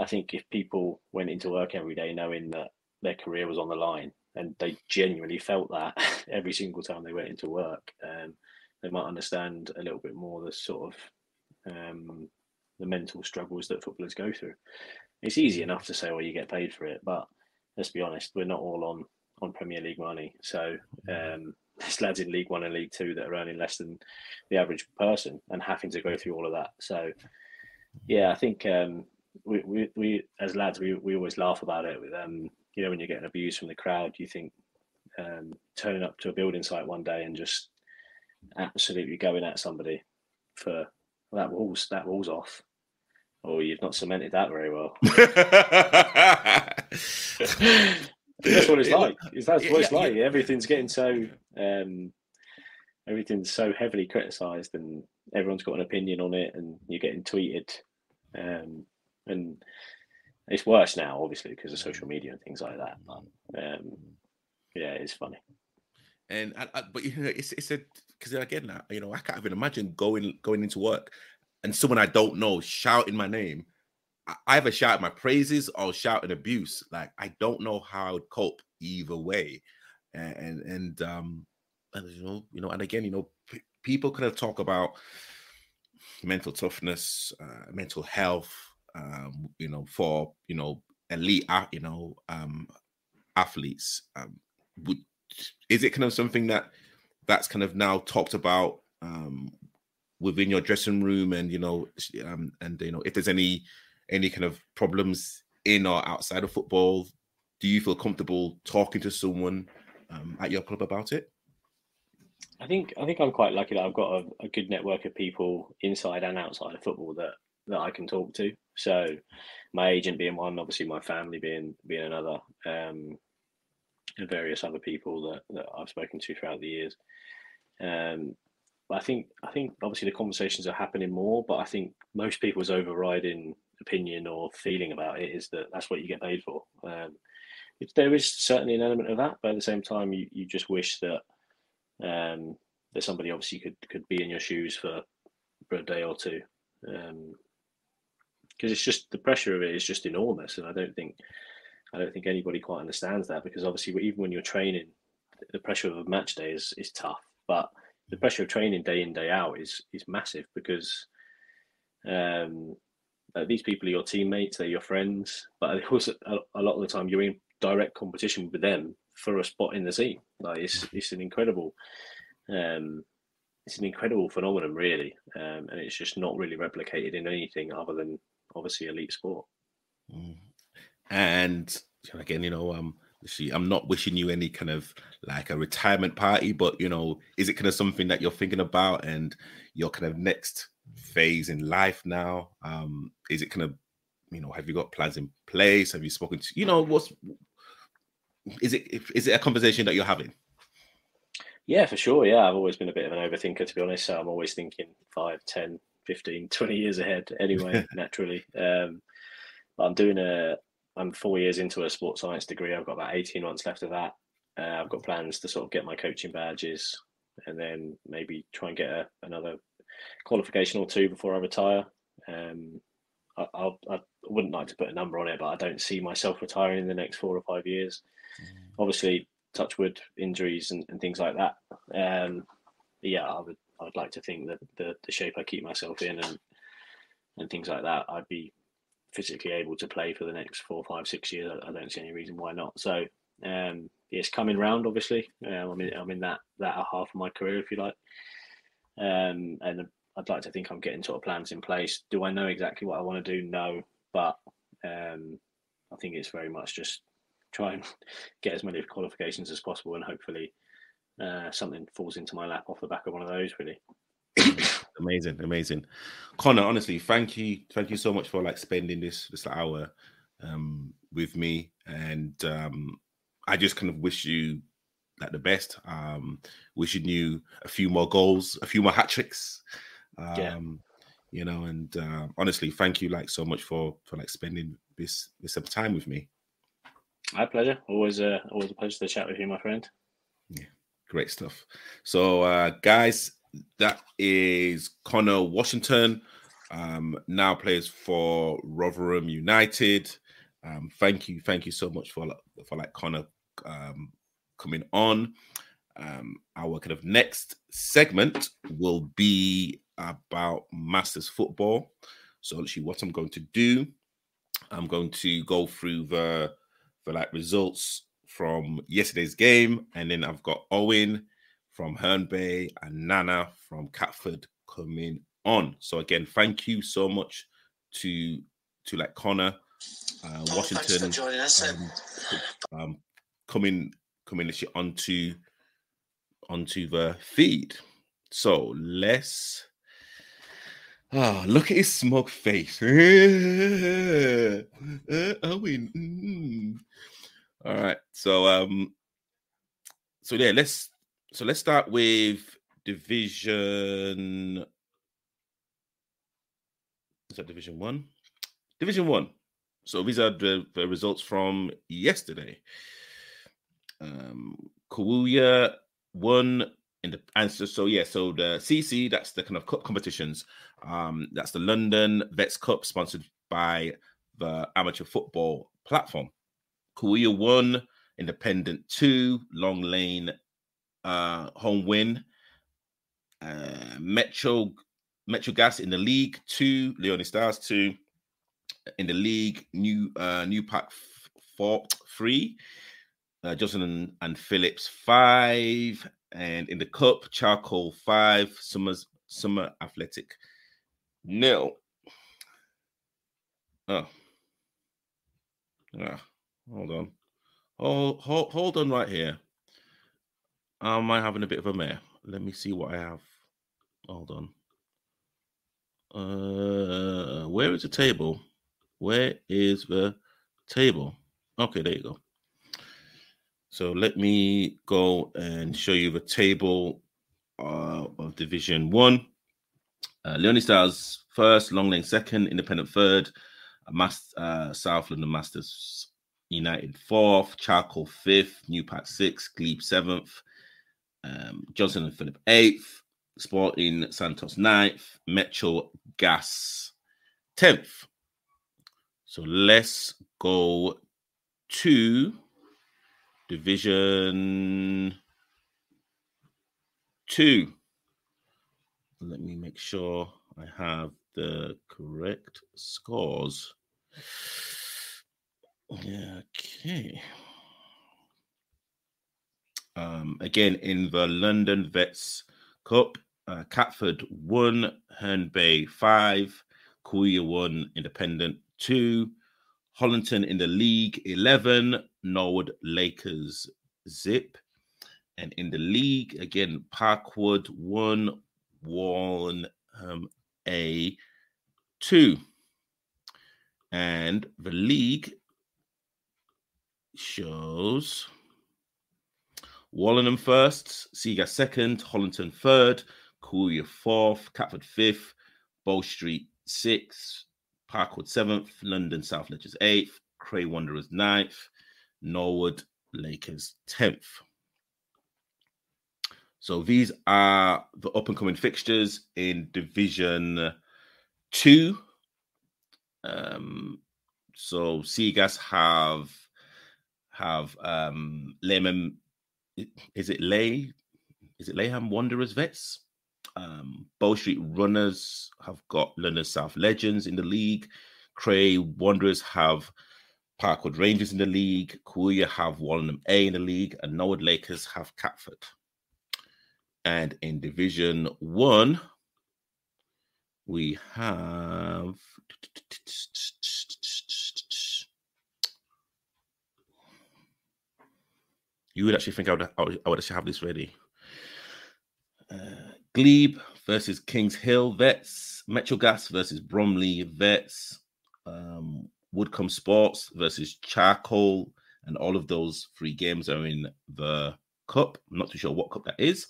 I think if people went into work every day knowing that their career was on the line and they genuinely felt that *laughs* every single time they went into work, um, they might understand a little bit more the sort of um, the mental struggles that footballers go through. It's easy enough to say, "Well, you get paid for it," but let's be honest, we're not all on on Premier League money. So um, there's lads in League One and League Two that are earning less than the average person and having to go through all of that. So yeah, I think um, we, we, we as lads we, we always laugh about it. With um, you know when you're getting abused from the crowd, you think um, turning up to a building site one day and just absolutely going at somebody for that walls that walls off Oh, you've not cemented that very well. *laughs* *laughs* that's what it's *laughs* like. That's what it's like. Everything's getting so um, everything's so heavily criticised, and everyone's got an opinion on it, and you're getting tweeted, um, and it's worse now, obviously, because of social media and things like that. But, um, yeah, it's funny. And I, I, but you know, it's it's a because again, you know, I can't even imagine going going into work and someone I don't know shouting my name, I either shout my praises or shout an abuse. Like I don't know how I would cope either way. And and, and um and you know, you know, and again, you know, p- people kind of talk about mental toughness, uh, mental health, um, you know, for you know, elite, you know, um, athletes. Um, would is it kind of something that that's kind of now talked about um, within your dressing room and you know um, and you know if there's any any kind of problems in or outside of football? Do you feel comfortable talking to someone um, at your club about it? I think i think i'm quite lucky that i've got a, a, good network of people inside and outside of football that that i can talk to. So my agent being one obviously my family being being another um, and various other people that, that i've spoken to throughout the years. Um, but I think I think obviously the conversations are happening more, but I think most people's overriding opinion or feeling about it is that that's what you get paid for. Um, there is certainly an element of that, but at the same time, you, you just wish that um, that somebody obviously could could be in your shoes for for a day or two, because um, it's just the pressure of it is just enormous, and I don't think I don't think anybody quite understands that because obviously even when you're training, the pressure of a match day is is tough, but the pressure of training day in day out is is massive because um, uh, these people are your teammates, they're your friends, but also a, a, lot of the time you're in direct competition with them for a spot in the team. Like it's it's an incredible, um, it's an incredible phenomenon, really, um, and it's just not really replicated in anything other than obviously elite sport. Mm. And again, you know, um, I'm not wishing you any kind of like a retirement party, but you know, is it kind of something that you're thinking about and your kind of next phase in life now? Um, is it kind of, you know, have you got plans in place? Have you spoken to, you know, what's, is it, is it a conversation that you're having? Yeah, for sure. Yeah, I've always been a bit of an overthinker, to be honest. So I'm always thinking 5, 10, 15, *laughs* 20 years ahead anyway, *laughs* naturally. Um, I'm doing a, I'm four years into a sports science degree. I've got about 18 months left of that. Uh, I've got plans to sort of get my coaching badges and then maybe try and get a, another qualification or two before I retire. Um, I, I would not like to put a number on it, but I don't see myself retiring in the next four or five years. Mm. Obviously, touchwood injuries and, and things like that. Um, yeah, I would. I'd like to think that the, the shape I keep myself in and and things like that, I'd be physically able to play for the next four, five, six years, I, I don't see any reason why not. So um, it's coming round. Obviously, um, I'm in I'm in that that half of my career, if you like, um, and I'd like to think I'm getting sort of plans in place. Do I know exactly what I want to do? No, but um, I think it's very much just try and *laughs* get as many qualifications as possible, and hopefully uh, something falls into my lap off the back of one of those. Really. *coughs* Amazing, amazing. Conor, honestly, thank you, thank you so much for like spending this this hour um with me. And um I just kind of wish you like the best. Um wishing you a few more goals, a few more hat tricks. Um Yeah. you know, and uh, honestly, thank you like so much for for like spending this this time with me. My pleasure. Always a always a pleasure to chat with you, my friend. Yeah, great stuff. So, uh, guys, that is Conor Washington. Um, now plays for Rotherham United. Um, thank you, thank you so much for for like Conor um, coming on. Um, our kind of next segment will be about Masters football. So, actually, what I'm going to do, I'm going to go through the the like results from yesterday's game, and then I've got Owen from Herne Bay and Nana from Catford coming on. So again, thank you so much to to like Conor, uh, Oh, Washington, thanks for joining us. um, um, coming actually onto onto the feed. So let's ah look at his smug face. *laughs* Owen. mm. All right. So um so yeah, let's so let's start with division is that division one? Division one. So these are the, the results from yesterday. Um Kawuya won in the answer. So yeah, so the CC, that's the kind of cup competitions. Um, that's the London Vets Cup sponsored by the amateur football platform. Kawuya won, Independent two, Long Lane uh home win. Uh Metro Metro Gas in the league, two, Leone Stars two in the league, new uh new pack four three, uh Johnson and, and Phillips five, and in the cup, charcoal five, Summers Summer Athletic nil. Oh. Ah, hold on. Hold, hold, hold on right here. Am I having a bit of a mare? Let me see what I have. Hold on. Uh, where is the table? Where is the table? Okay, there you go. So let me go and show you the table uh, of Division One. Uh, Leonie Stars first, Long Lane second, Independent third, Mas- uh, South London Masters United fourth, Charcoal fifth, New Pack sixth, Glebe seventh, um, Johnson and Philip eighth, Sporting Santos ninth, Metro Gas tenth. So let's go to Division two. Let me make sure I have the correct scores. Okay. Um, again, in the London Vets Cup, uh, Catford won, Herne Bay five, Kuya won, Independent two, Hollington in the league 11, Norwood Lakers zip. And in the league, again, Parkwood one, one, um, A two. And the league shows Wallenham first, Seagas second, Hollington third, Cooley fourth, Catford fifth, Bow Street sixth, Parkwood seventh, London South Legends eighth, Cray Wanderers ninth, Norwood Lakers tenth. So these are the up and coming fixtures in Division Two. Um, so Seagas have have um Lehman. Is it Lay? Is it Layham Wanderers Vets? Um, Bow Street Runners have got London South Legends in the league. Cray Wanderers have Parkwood Rangers in the league. Kuya have Wallenham A in the league, and Norwood Lakers have Catford. And in Division One, we have. You would actually think I would, I would, actually have this ready. Uh, Glebe versus Kings Hill Vets, Metrogas versus Bromley Vets, um, Woodcombe Sports versus Charcoal, and all of those three games are in the cup. I'm not too sure what cup that is.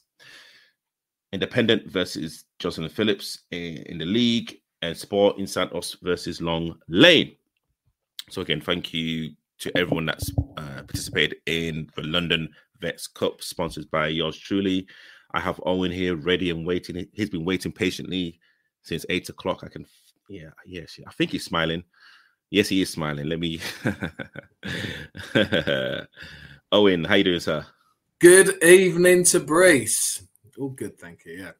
Independent versus Johnson and Phillips in, the league, and Sporting Santos versus Long Lane. So again, thank you to everyone that's uh, participated in the London Vets Cup, sponsored by yours truly. I have Owen here, ready and waiting. He's been waiting patiently since eight o'clock. I can, yeah, yes, I think he's smiling. Yes, he is smiling. Let me. *laughs* Owen, how you doing, sir? Good evening to Brace. All good, thank you. Yeah.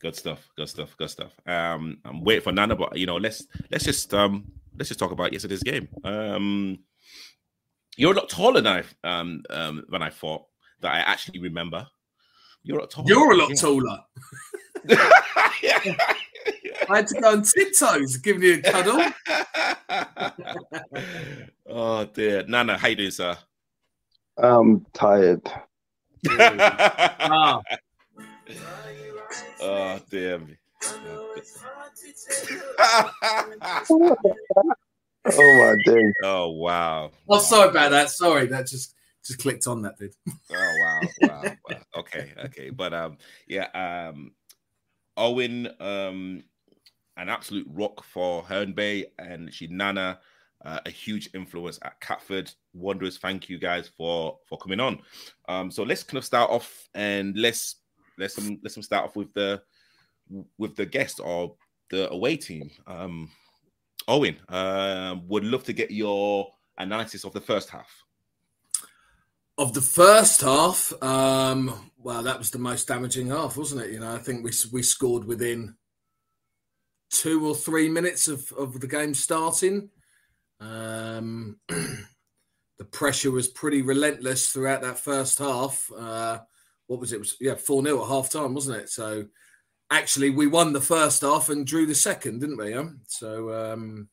Good stuff. Good stuff. Good stuff. Um, I'm waiting for Nana, but you know, let's let's just um let's just talk about yesterday's game. Um, you're a lot taller than I um um than I thought that I actually remember. You're a lot taller. You're a lot yeah. taller. *laughs* *laughs* I had to go on tiptoes, giving you a cuddle. *laughs* oh dear, Nana, how you doing, sir? I'm tired. *laughs* ah. Oh damn. *laughs* oh my days. Oh wow. Oh, sorry about that. Sorry, that just just clicked on that did. oh wow, wow, wow. Okay, okay. But um yeah, um Owen um an absolute rock for Herne Bay and she Nana uh, a huge influence at Catford. Wonders, thank you guys for for coming on. Um, so let's kind of start off and let's let's some let's some start off with the with the guest or the away team. Um, Owen, uh, would love to get your analysis of the first half. Of the first half, um, well, that was the most damaging half, wasn't it? You know, I think we we scored within two or three minutes of, of the game starting. Um, *clears throat* the pressure was pretty relentless throughout that first half. Uh, what was it? it was yeah, 4 0 at half time, wasn't it? So actually, we won the first half and drew the second, didn't we? Yeah? So um,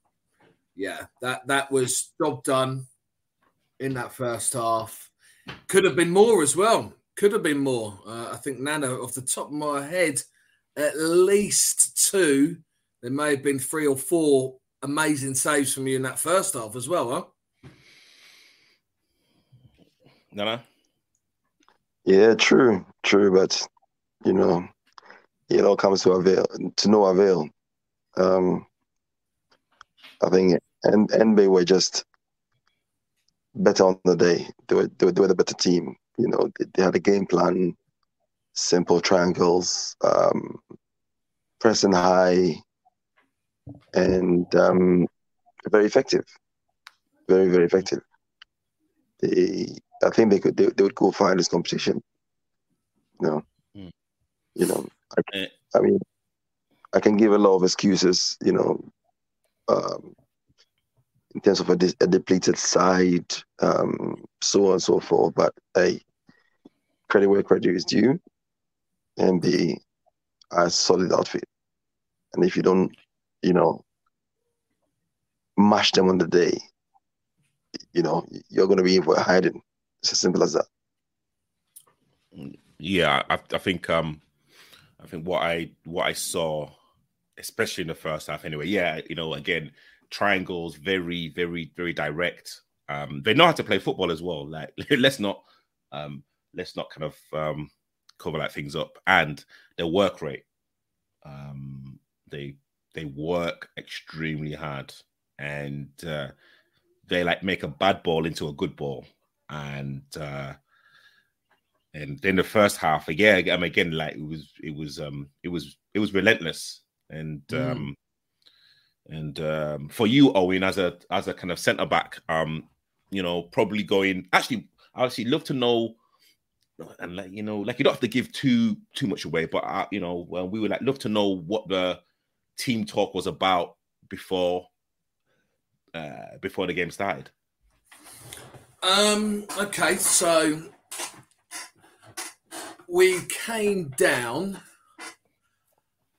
yeah, that, that was job done in that first half. Could have been more as well. Could have been more. Uh, I think Nana, off the top of my head, at least two. There may have been three or four amazing saves from you in that first half as well, huh? Nana? Yeah, true, true, but you know, it all comes to avail, to no avail. Um, I think and and NB were just better on the day. They were they were, they were the better team. You know, they, they had a game plan, simple triangles, um, pressing high, and um, very effective. Very very effective. They, I think they could they, they would go far in this competition. You know, mm. you know. I, eh. I, mean, I can give a lot of excuses. You know, um, in terms of a, de- a depleted side, um, so on and so forth. But a credit where credit is due, and be a solid outfit. And if you don't you know, mash them on the day, you know, you're going to be in for hiding. It's as simple as that. Yeah, I, I think um, I think what I what I saw, especially in the first half, anyway. Yeah, you know, again, triangles, very, very, very direct. Um, they know how to play football as well. Like, *laughs* let's not, um, let's not kind of um, cover that things up. And their work rate, um, they they work extremely hard and uh, they like make a bad ball into a good ball and uh and then the first half again I mean, again like it was it was um it was it was relentless and mm. um and um for you Owen as a as a kind of center back um you know probably going actually I actually love to know and like you know like you don't have to give too too much away but uh, you know well, we would like love to know what the team talk was about before uh, before the game started? Um. Okay, so we came down,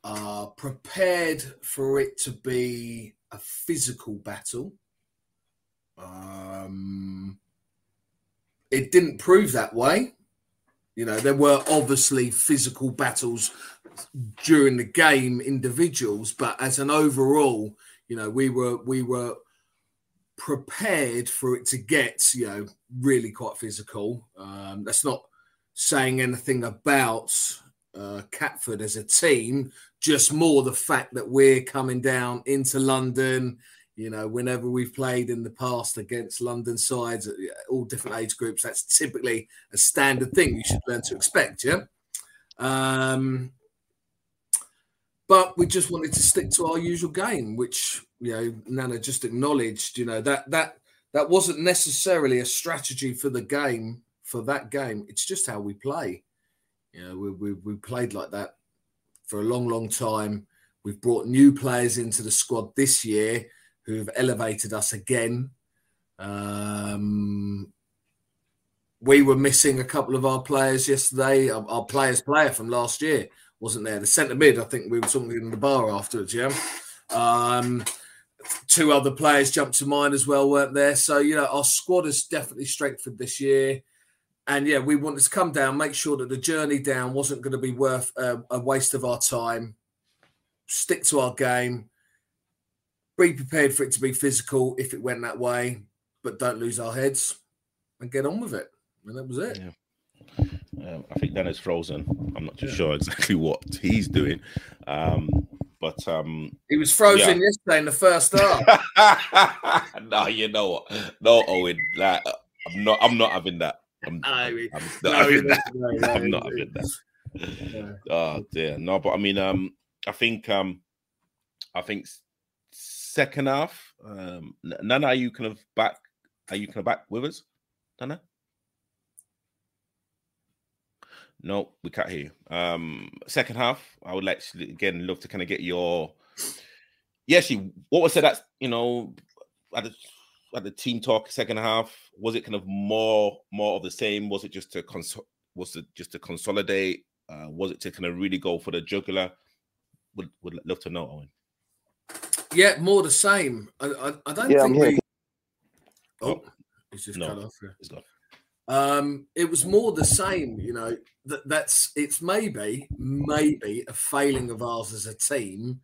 uh, prepared for it to be a physical battle. Um, it didn't prove that way. You know, there were obviously physical battles during the game individuals, but as an overall, you know, we were we were prepared for it to get you know really quite physical. Um, that's not saying anything about uh, Catford as a team, just more the fact that we're coming down into London. You know, whenever we've played in the past against London sides, uh, all different age groups, that's typically a standard thing you should learn to expect. Yeah. Um, but we just wanted to stick to our usual game, which you know Nana just acknowledged. You know that that that wasn't necessarily a strategy for the game for that game. It's just how we play. You know, we we, we played like that for a long, long time. We've brought new players into the squad this year who've elevated us again. Um, we were missing a couple of our players yesterday. Our, our players' player from last year wasn't there. The centre mid, I think we were talking in the bar afterwards. Yeah. Um, two other players jumped to mind as well, weren't there? So you know, our squad is definitely strengthened this year. And yeah, we wanted to come down, make sure that the journey down wasn't going to be worth a waste of our time. Stick to our game. Be prepared for it to be physical if it went that way, but don't lose our heads and get on with it. And that was it. Yeah. Um, I think Dennis frozen. I'm not too yeah. sure exactly *laughs* what he's doing. Um, but um, he was frozen yeah. yesterday in the first half. *laughs* no, you know what? No, Owen. Like, I'm not. I'm not having that. I'm, I'm *laughs* not no, having that. No, no, I'm not having that. Yeah. Oh dear. No, but I mean, um, I think, um, I think second half. Um, Nana, are you kind of back? Are you kind of back with us, Nana? No, we can't hear you. Um, second half, I would like to, again love to kind of get your. Yeah, She what was said that you know at the at the team talk second half was it kind of more more of the same? Was it just to cons- was it just to consolidate? Uh, was it to kind of really go for the jugular? Would would love to know, Owen. Yeah, more the same. I I, I don't yeah, think we. Oh, oh, he's just no, cut off. Yeah. He's gone. Um, it was more the same, you know. That that's it's maybe maybe a failing of ours as a team,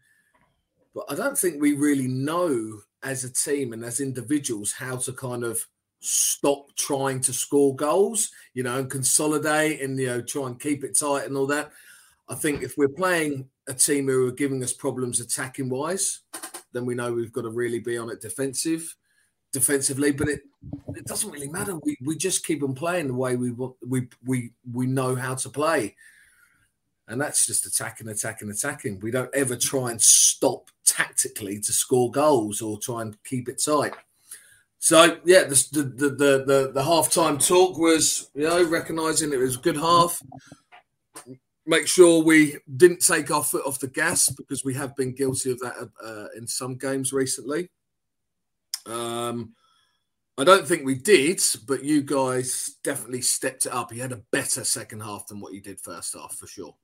but I don't think we really know as a team and as individuals how to kind of stop trying to score goals, you know, and consolidate and you know try and keep it tight and all that. I think if we're playing a team who are giving us problems attacking wise, then we know we've got to really be on it defensive defensively, but it it doesn't really matter. We we just keep on playing the way we. We we we know how to play, and that's just attacking, attacking, attacking. We don't ever try and stop tactically to score goals or try and keep it tight. So yeah, the the the the, the, the halftime talk was you know recognizing it was a good half. Make sure we didn't take our foot off the gas because we have been guilty of that uh, in some games recently. Um, I don't think we did, but you guys definitely stepped it up. You had a better second half than what you did first half for sure.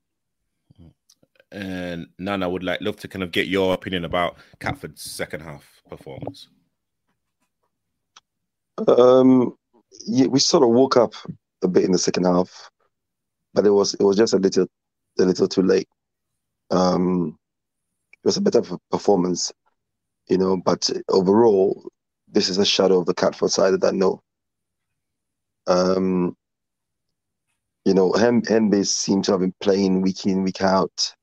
And Nana would like love to kind of get your opinion about Catford's second half performance. Um, yeah, we sort of woke up a bit in the second half, but it was it was just a little a little too late. Um, it was a better performance you know. But overall, this is a shadow of the Catford side that I know. Um, you know, Hen- Henbase seemed to have been playing week in, week out.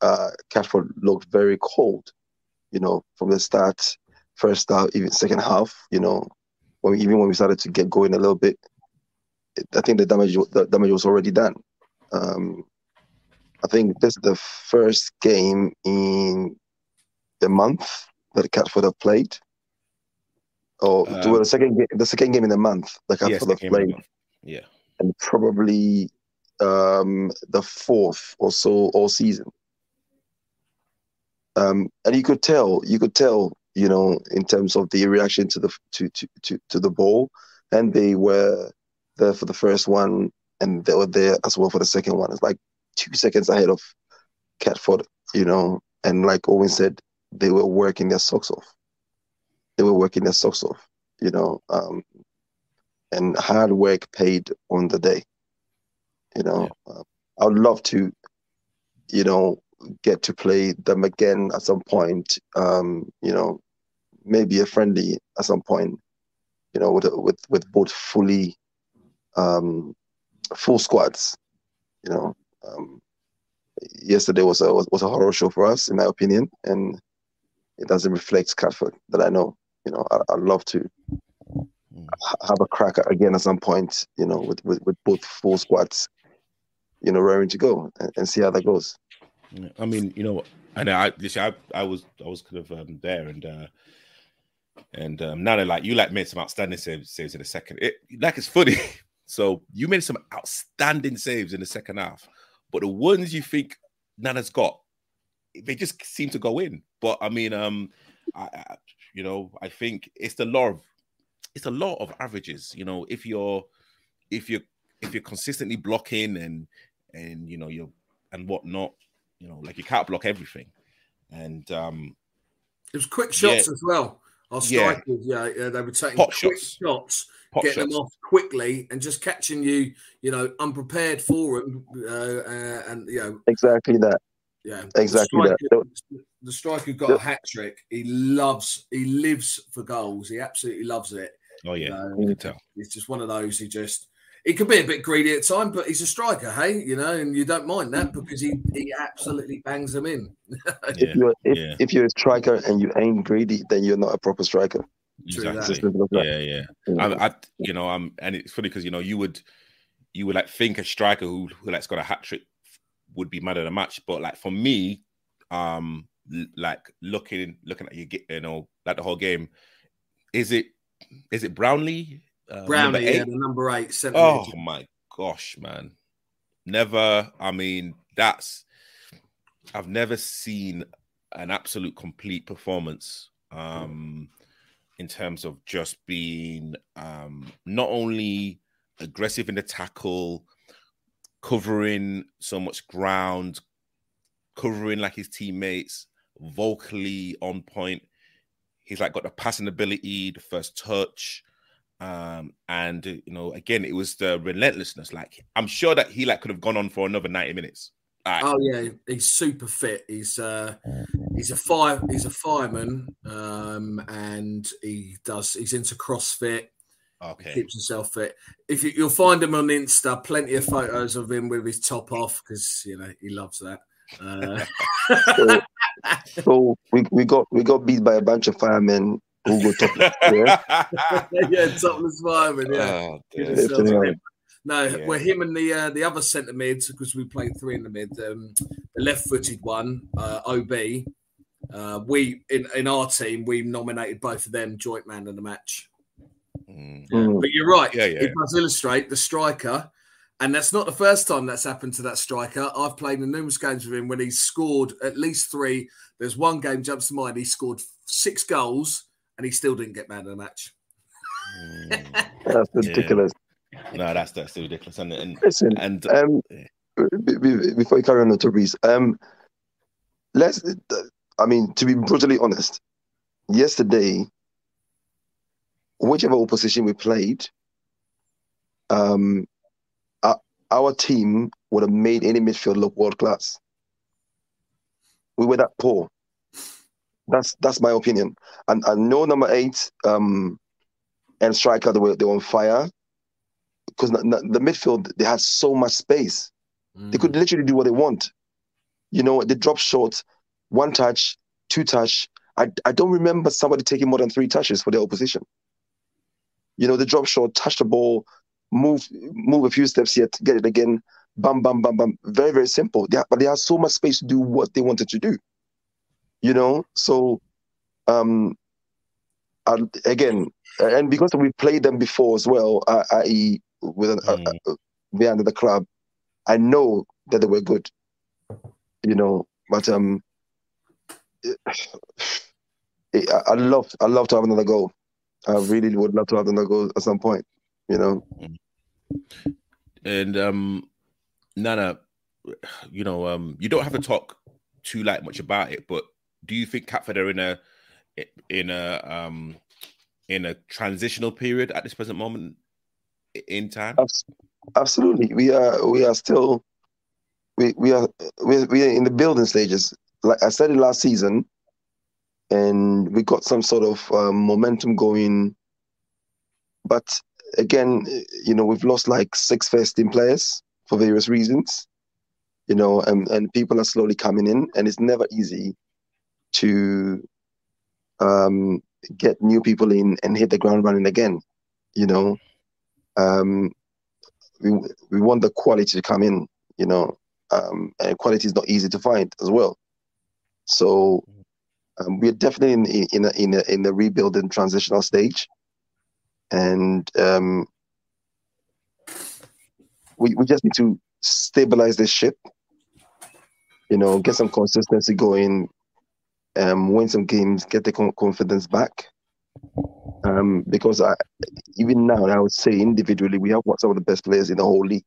Uh, Catford looked very cold, you know, from the start, first half, even second half, you know, when we, even when we started to get going a little bit, it, I think the damage the damage was already done. Um, I think this is the first game in the month that Catford have played? Or um, the second game, the second game in the month that Catford yes, have played. Yeah, and probably um, the fourth or so all season. Um, and you could tell, you could tell, you know, in terms of the reaction to the to to to, to the ball, and they were there for the first one, and they were there as well for the second one. It's like two seconds ahead of Catford, you know, and like Owen said, they were working their socks off. They were working their socks off, you know, um, and hard work paid on the day. You know, yeah. uh, I would love to you know, get to play them again at some point. Um, you know, maybe a friendly at some point. You know, with with with both fully um, full squads. You know, um, yesterday was a was, was a horror show for us, in my opinion, and it doesn't reflect Catford that I know. You know, I, would love to mm. have a crack again at some point. You know, with with, with both full squads. You know, raring to go and, and see how that goes. I mean, you know, and I, I, I was, I was kind of um, there, and uh, and um, now like you like made some outstanding saves, saves in the second. It like it's funny. *laughs* so you made some outstanding saves in the second half, but the ones you think Nana's got, they just seem to go in. But I mean, um, I, I, you know, I think it's the law of it's a lot of averages. You know, if you're if you're if you're consistently blocking and and you know you're and whatnot, you know, like you can't block everything. And um it was quick shots yeah. as well. Our strikers, yeah. yeah, they were taking Pot quick shots, shots Pot getting shots. them off quickly and just catching you, you know, unprepared for them, uh, uh, and you know exactly that. Yeah, exactly the striker, that. The striker got a hat trick. He loves, he lives for goals. He absolutely loves it. Oh yeah, you can tell. It's just one of those. He just he can be a bit greedy at time, but he's a striker, hey, you know, and you don't mind that because he, he absolutely bangs them in. if you're if, yeah. if, you're a striker and you ain't greedy, then you're not a proper striker. Exactly. Yeah, yeah. I, I, you know, I'm, and it's funny because you know you would, you would like think a striker who who like's got a hat trick would be mad at a match, but like for me, um, like looking looking at you get you know like the whole game, is it is it Brownlie uh, Brownlie, yeah, the number eight. Oh my gosh, man! Never. I mean, that's. I've never seen an absolute complete performance um, in terms of just being um, not only aggressive in the tackle, covering so much ground, covering like his teammates, vocally on point. He's like got the passing ability, the first touch, um, and you know, again, it was the relentlessness. Like, I'm sure that he like could have gone on for another 90 minutes. Oh yeah, he's super fit. He's uh he's a fire he's a fireman, um, and he does he's into CrossFit. Okay. He keeps himself fit. If you, will find him on Insta, plenty of photos of him with his top off because you know he loves that. Uh... so, *laughs* so we, we got we got beat by a bunch of firemen Google topless. Yeah, *laughs* yeah topless fireman. Yeah. Oh, no, yeah. we're him and the uh, the other centre mids because we played three in the mid. Um, the left-footed one, uh, OB. Uh, we in in our team we nominated both of them joint man of the match. Mm. But you're right. Yeah, yeah. It does illustrate the striker, and that's not the first time that's happened to that striker. I've played in numerous games with him when he's scored at least three. There's one game jumps to mind. He scored six goals and he still didn't get man of the match. Mm. *laughs* that's ridiculous. Yeah. No, that's that's ridiculous. And and, Listen, and um, before you carry on, to Reese, um, let's. I mean, to be brutally honest, yesterday, whichever opposition we played, um, our, our team would have made any midfield look world class. We were that poor. That's that's my opinion. And I know number eight um, and striker they were they were on fire because the midfield they had so much space. Mm. They could literally do what they want. You know, they drop short, one touch, two touch. I I don't remember somebody taking more than three touches for their opposition. You know, the drop shot, touch the ball, move move a few steps yet, get it again, bam, bam, bam, bam. Very, very simple. They but they had so much space to do what they wanted to do you know so um again and because we played them before as well i.e with an mm. uh, uh, behind the club i know that they were good you know but um *sighs* I love I love to have another goal. I really would love to have another goal at some point, you know. And um Nana, you know, um you don't have to talk too like much about it, but do you think Catford are in a in a um in a transitional period at this present moment in time? Absolutely, we are we are still we we are we we are in the building stages. Like I said it last season, and we got some sort of um, momentum going. But again, you know, we've lost like six first team players for various reasons. You know, and and people are slowly coming in, and it's never easy to um, get new people in and hit the ground running again. You know, um, we we want the quality to come in. You know, um, and quality is not easy to find as well. So um, we're definitely in in a, in a, in a rebuilding transitional stage, and um, we we just need to stabilize this ship. You know, get some consistency going, um, win some games, get the confidence back. Um, because I, even now, I would say individually, we have some of the best players in the whole league.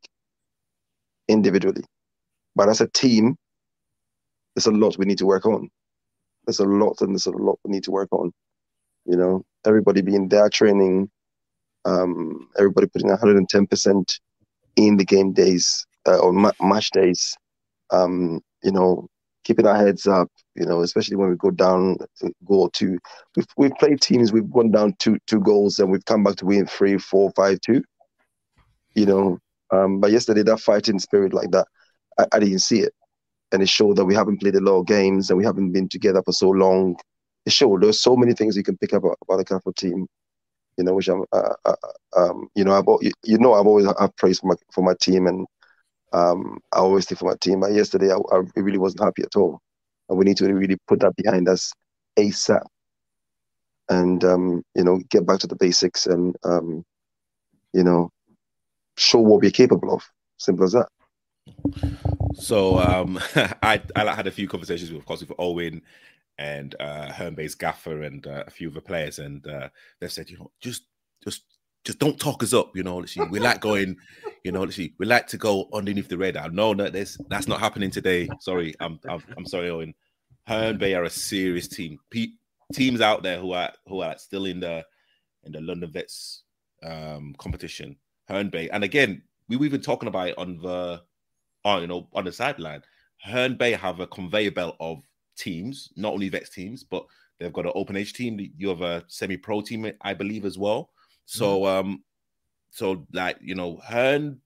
Individually, but as a team, there's a lot we need to work on. There's a lot, and there's a lot we need to work on. You know, everybody being there training, um, everybody putting 110% in the game days uh, or ma- match days. Um, you know, keeping our heads up, you know, especially when we go down, goal two. We've, we've played teams, we've gone down two two goals and we've come back to win three, four, five, two. You know, um, but yesterday that fighting spirit like that, I, I didn't see it, and it showed that we haven't played a lot of games and we haven't been together for so long. It showed there's so many things you can pick up about the Catholic team, you know, which I'm, uh, uh, um, you know, I've you, know I've always have praise for my for my team and um, I always think for my team. But yesterday, I, I, really wasn't happy at all. And we need to really put that behind us ASAP and, um, you know, get back to the basics and, um, you know, show what we're capable of. Simple as that. So um, *laughs* I, I had a few conversations, with, of course, with Owen and uh, Herne Bay's gaffer and uh, a few other players. And uh, they said, you know, just just just don't talk us up. You know, we like going, you know, we like to go underneath the radar. No, no, this that's not happening today. Sorry, I'm I'm, I'm sorry, Owen. Herne Bay are a serious team. Pe- teams out there who are who are still in the in the London Vets um, competition. Herne Bay, and again, we were even talking about it on the on you know on the sideline. Herne Bay have a conveyor belt of teams, not only Vets teams, but they've got an open age team. You have a semi pro team, I believe, as well. So mm. um, so like you know, Herne,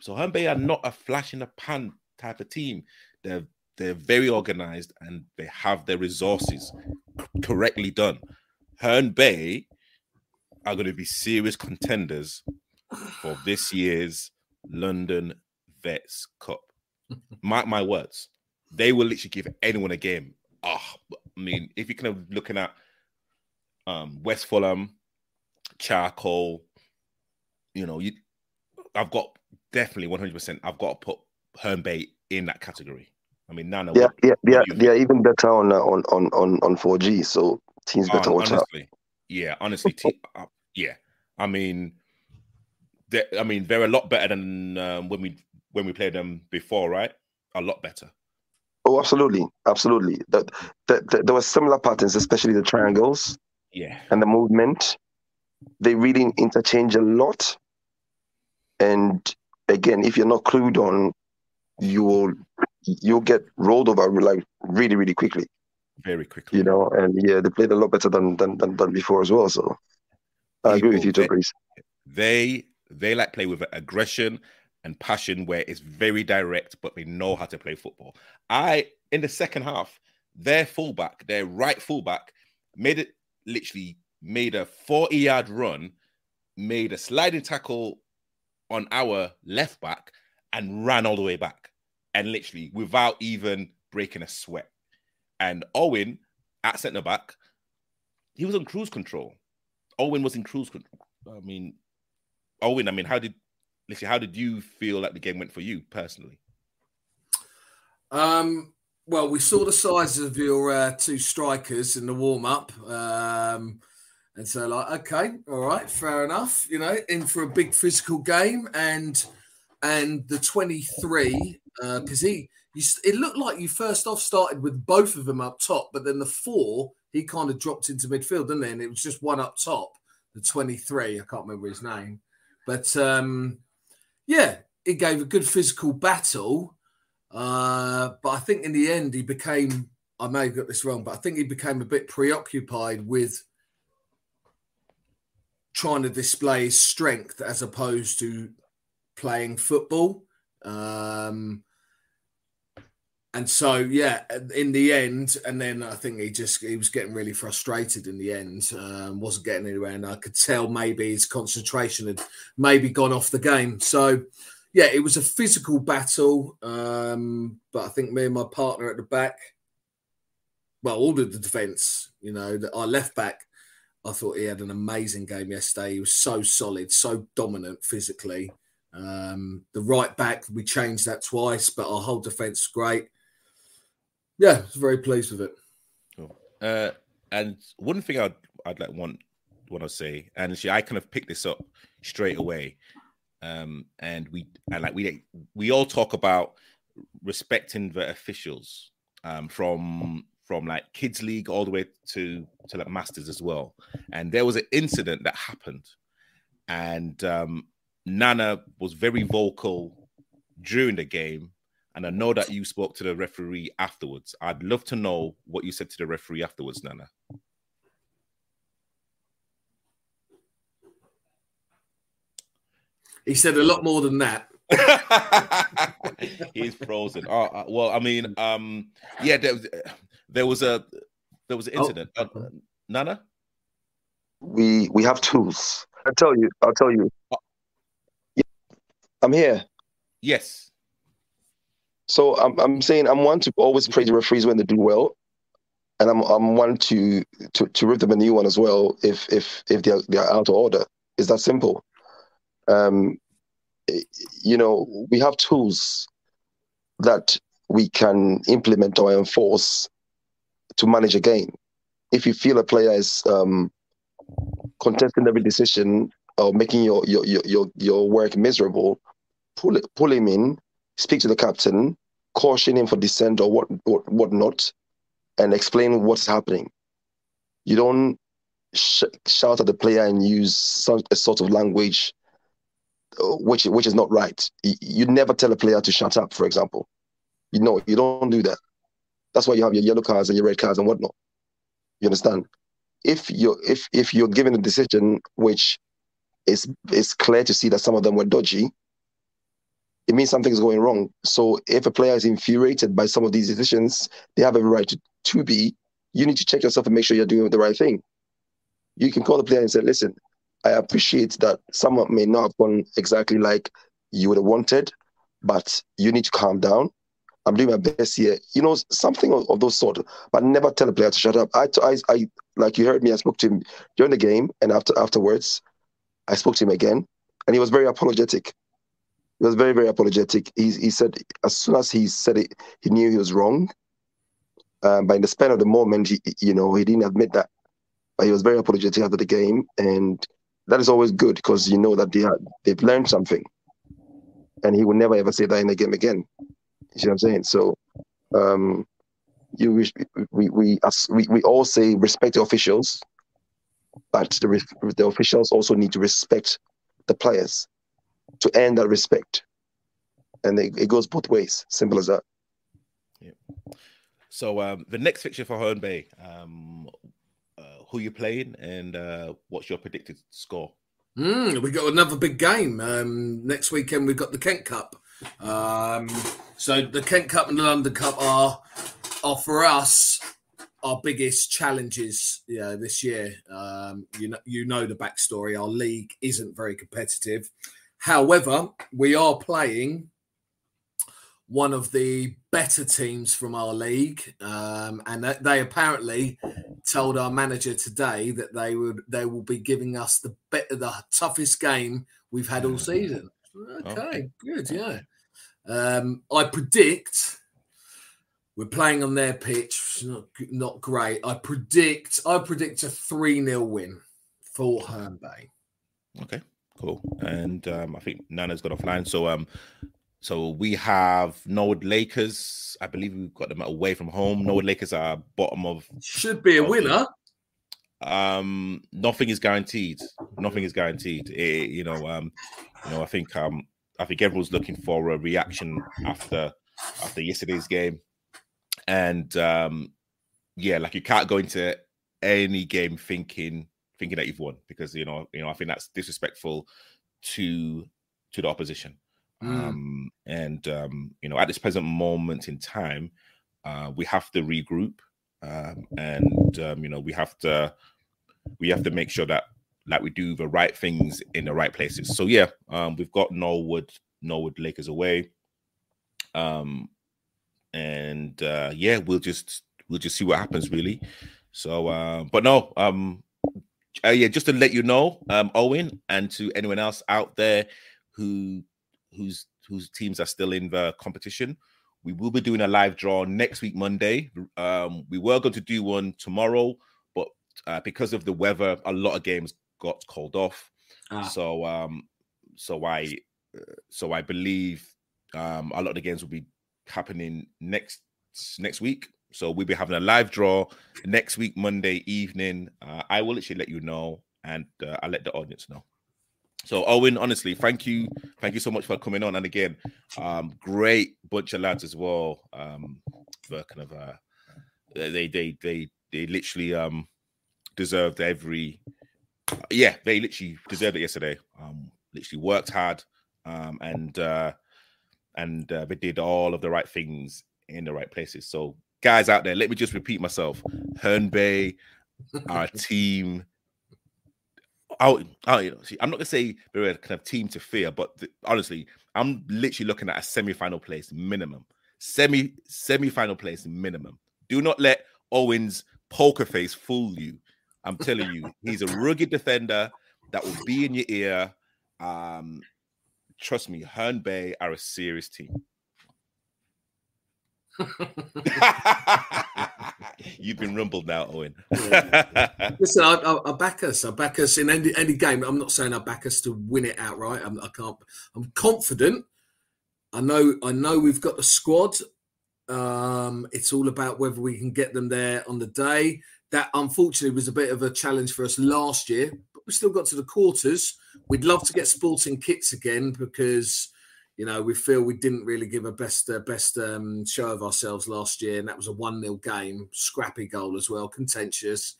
so Herne Bay are not a flash in the pan type of team. They're they're very organized and they have their resources correctly done. Herne Bay are going to be serious contenders for this year's London Vets Cup. Mark my words, they will literally give anyone a game. Oh, I mean, if you're kind of looking at um, West Fulham, charcoal. You know, you I've got definitely 100%. I've got to put Herne Bay in that category. I mean, Nana. Yeah, yeah, yeah, yeah. Even better on uh, on on on on 4G. So teams better watch honestly, out. Yeah, honestly, te- uh, yeah. I mean, I mean, they're a lot better than um, when we when we played them before, right? A lot better. Oh, absolutely, absolutely. That, that, that there were similar patterns, especially the triangles. Yeah. And the movement they really interchange a lot. And again, if you're not clued on, you will you'll get rolled over like really, really quickly. Very quickly. You know, and yeah, they played a lot better than than than, than before as well. So I agree with you, Joe They they like play with aggression and passion where it's very direct, but they know how to play football. I in the second half, their fullback, their right fullback, made it literally made a 40 yard run, made a sliding tackle on our left back, and ran all the way back. And literally, without even breaking a sweat. And Owen at centre back, he was on cruise control. Owen was in cruise control. I mean, Owen, I mean, how did listen, how did you feel like the game went for you personally? Um, well, we saw the size of your uh, two strikers in the warm up. Um, and so, like, okay, all right, fair enough. You know, in for a big physical game, and and the twenty three because uh, he, you, it looked like you first off started with both of them up top, but then the four he kind of dropped into midfield, didn't he? And it was just one up top, the twenty three. I can't remember his name, but um, yeah, it gave a good physical battle. Uh, but I think in the end he became. I may have got this wrong, but I think he became a bit preoccupied with trying to display his strength as opposed to playing football. Um, and so, yeah, in the end, and then I think he just he was getting really frustrated in the end. Um, wasn't getting anywhere, and I could tell maybe his concentration had maybe gone off the game. So, yeah, it was a physical battle. Um, but I think me and my partner at the back, well, all of the defence, you know, our left back I thought he had an amazing game yesterday. He was so solid, so dominant physically. Um, the right back, we changed that twice, but our whole defence great. Yeah, very pleased with it. Cool. Uh, and one thing I'd I'd like want want to say, and actually I kind of picked this up straight away. Um, and we and like we we all talk about respecting the officials um, from from like kids league all the way to to like masters as well. And there was an incident that happened, and um, Nana was very vocal during the game. And I know that you spoke to the referee afterwards. I'd love to know what you said to the referee afterwards, Nana. He said a lot more than that. *laughs* He's frozen. Oh, uh, well, I mean, um, yeah, there was, there was a there was an oh, incident. Oh. Uh, Nana, we we have tools. I tell you, I'll tell you. Yeah, I'm here. Yes. So I'm I'm saying I'm one to always praise the referees when they do well, and I'm I'm one to to to rip them a new one as well if if if they're they're out of order. It's that simple. Um, you know, we have tools that we can implement or enforce to manage a game. If you feel a player is um, contesting every decision or making your your your your work miserable, pull it, pull him in, speak to the captain, caution him for dissent or what what whatnot, and explain what's happening. You don't sh- shout at the player and use some a sort of language uh, which which is not right. You, you never tell a player to shut up, for example. You know, you don't do that. That's why you have your yellow cards and your red cards and whatnot. You understand? If you're if if you're given a decision which is is clear to see that some of them were dodgy, it means something is going wrong. So if a player is infuriated by some of these decisions, they have every right to, to be. You need to check yourself and make sure you're doing the right thing. You can call the player and say, listen, I appreciate that someone may not have gone exactly like you would have wanted, but you need to calm down. I'm doing my best here. You know, something of, of those sort. But never tell a player to shut up. I, I, I, like you heard me. I spoke to him during the game, and after afterwards, I spoke to him again, and he was very apologetic. He was very, very apologetic. He, he said as soon as he said it, he knew he was wrong. Um, but in the span of the moment, he, you know, he didn't admit that. But he was very apologetic after the game, and that is always good because you know that they are, they've learned something, and he will never ever say that in a game again. You see what I'm saying? So, um, you we we we, we we all say respect the officials, but the the officials also need to respect the players to earn that respect, and it, it goes both ways. Simple as that. Yeah. So um, the next fixture for Herne Bay, um, uh, who you playing, and uh, what's your predicted score? Mm, we got another big game um, next weekend. We've got the Kent Cup. Um, so the Kent Cup and the London Cup are are for us our biggest challenges yeah, this year. Um, you know, you know the backstory. Our league isn't very competitive. However, we are playing one of the better teams from our league, um, and they apparently told our manager today that they would they will be giving us the better the toughest game we've had all season. Okay, okay. good, yeah. Um, I predict we're playing on their pitch, not not great. I predict I predict a three 0 win for Herne Bay. Okay, cool. And um, I think Nana's got offline, so um, so we have Norwood Lakers. I believe we've got them away from home. Norwood Lakers are bottom of. Should be a winner. Um, nothing is guaranteed. Nothing is guaranteed. It, you know, um, you know, I think um, I think everyone's looking for a reaction after after yesterday's game, and um, yeah, like you can't go into any game thinking thinking that you've won because you know you know I think that's disrespectful to to the opposition. Mm. Um, and um, you know, at this present moment in time, uh, we have to regroup, um, and um, you know, we have to we have to make sure that like we do the right things in the right places. So yeah, um, we've got Norwood Norwood Lakers away, um, and uh, yeah, we'll just we'll just see what happens really. So, uh, but no, um, uh, yeah, just to let you know, um, Owen, and to anyone else out there who whose whose teams are still in the competition, we will be doing a live draw next week, Monday. Um, we were going to do one tomorrow, but uh, because of the weather, a lot of games got called off. Ah. So, um, so I, so I believe um, a lot of the games will be happening next next week. So we'll be having a live draw next week, Monday evening. Uh, I will actually let you know, and uh, I'll let the audience know. So Owen, honestly, thank you, thank you so much for coming on. And again, um, great bunch of lads as well. Um, for kind of uh, they they they they literally um deserved every yeah they literally deserved it yesterday. Um, literally worked hard, um, and uh, and uh, they did all of the right things in the right places. So guys out there, let me just repeat myself: Herne Bay, *laughs* our team I, I, you know, see, I'm not gonna say they're a kind of team to fear, but the, honestly, I'm literally looking at a semi-final place minimum, semi semi-final place minimum. Do not let Owens poker face fool you. I'm telling you, he's a *laughs* rugged defender that will be in your ear. Um, trust me, Herne Bay are a serious team. *laughs* You've been rumbled now, Owen. *laughs* Listen, I, I, I, back us. I back us in any any game. I'm not saying I back us to win it outright. I'm, I can't. I'm confident. I know. I know we've got the squad. Um, it's all about whether we can get them there on the day. That unfortunately was a bit of a challenge for us last year, but we still got to the quarters. We'd love to get sporting kits again because you know, we feel we didn't really give a best uh, best um, show of ourselves last year, and that was a one 0 game, scrappy goal as well, contentious.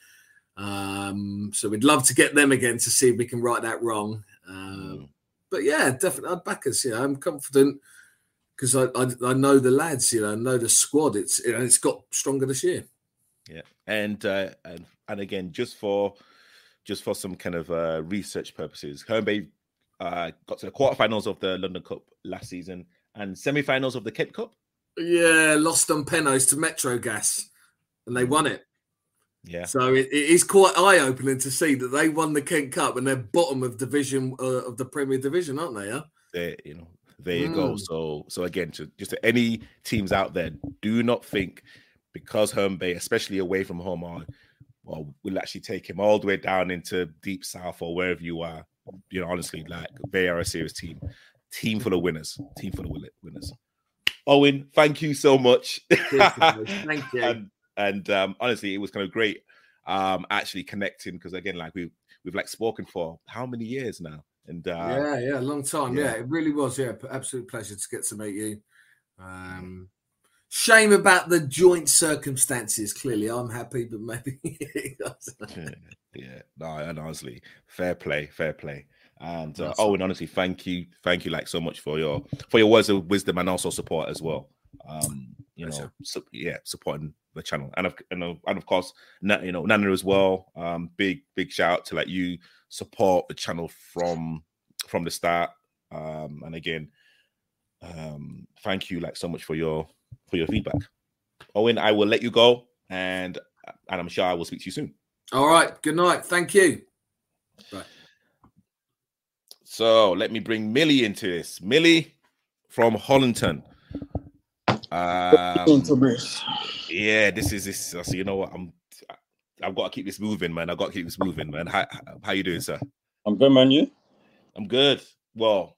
Um, so we'd love to get them again to see if we can right that wrong. Um, mm. But yeah, definitely, I'd back us. You know, I'm confident because I, I, I know the lads. You know, I know the squad. It's it's got stronger this year. Yeah, and uh, and and again, just for just for some kind of uh, research purposes, Bay uh, got to the quarterfinals of the London Cup last season and semi-finals of the Kent Cup. Yeah, lost on penalties to Metro Gas, and they won it. Yeah. So it, it is quite eye-opening to see that they won the Kent Cup and they're bottom of division uh, of the Premier Division, aren't they? Yeah. There, you know, there you mm. go. So, so again, to, just to any teams out there, do not think because Herne Bay, especially away from home, are well, we'll actually take him all the way down into deep south or wherever you are you know, honestly, like they are a serious team, team full of winners, team full of winners. Owen, thank you so much. *laughs* thank you. and, and um, honestly, it was kind of great um, actually connecting because again, like we we've like spoken for how many years now? And uh, yeah, yeah, a long time. Yeah. yeah. it really was. Yeah, absolute pleasure to get to meet you. Um, shame about the joint circumstances. Clearly, I'm happy, but maybe. *laughs* yeah, yeah, no, and honestly, fair play, fair play. And uh, oh, and honestly, thank you, thank you, like so much for your for your words of wisdom and also support as well. Um, you know, so, yeah, supporting the channel and of and of, and of course, you know, Nana as well. Um, big big shout out to like you support the channel from from the start. Um, and again, um, thank you like so much for your for your feedback. Owen, I will let you go, and and I'm sure I will speak to you soon. All right. Good night. Thank you. Bye. So let me bring Millie into this. Millie from Hollington. Um, yeah, this is this. So you know what? I'm. I've got to keep this moving, man. I've got to keep this moving, man. How how you doing, sir? I'm good, man. You? I'm good. Well,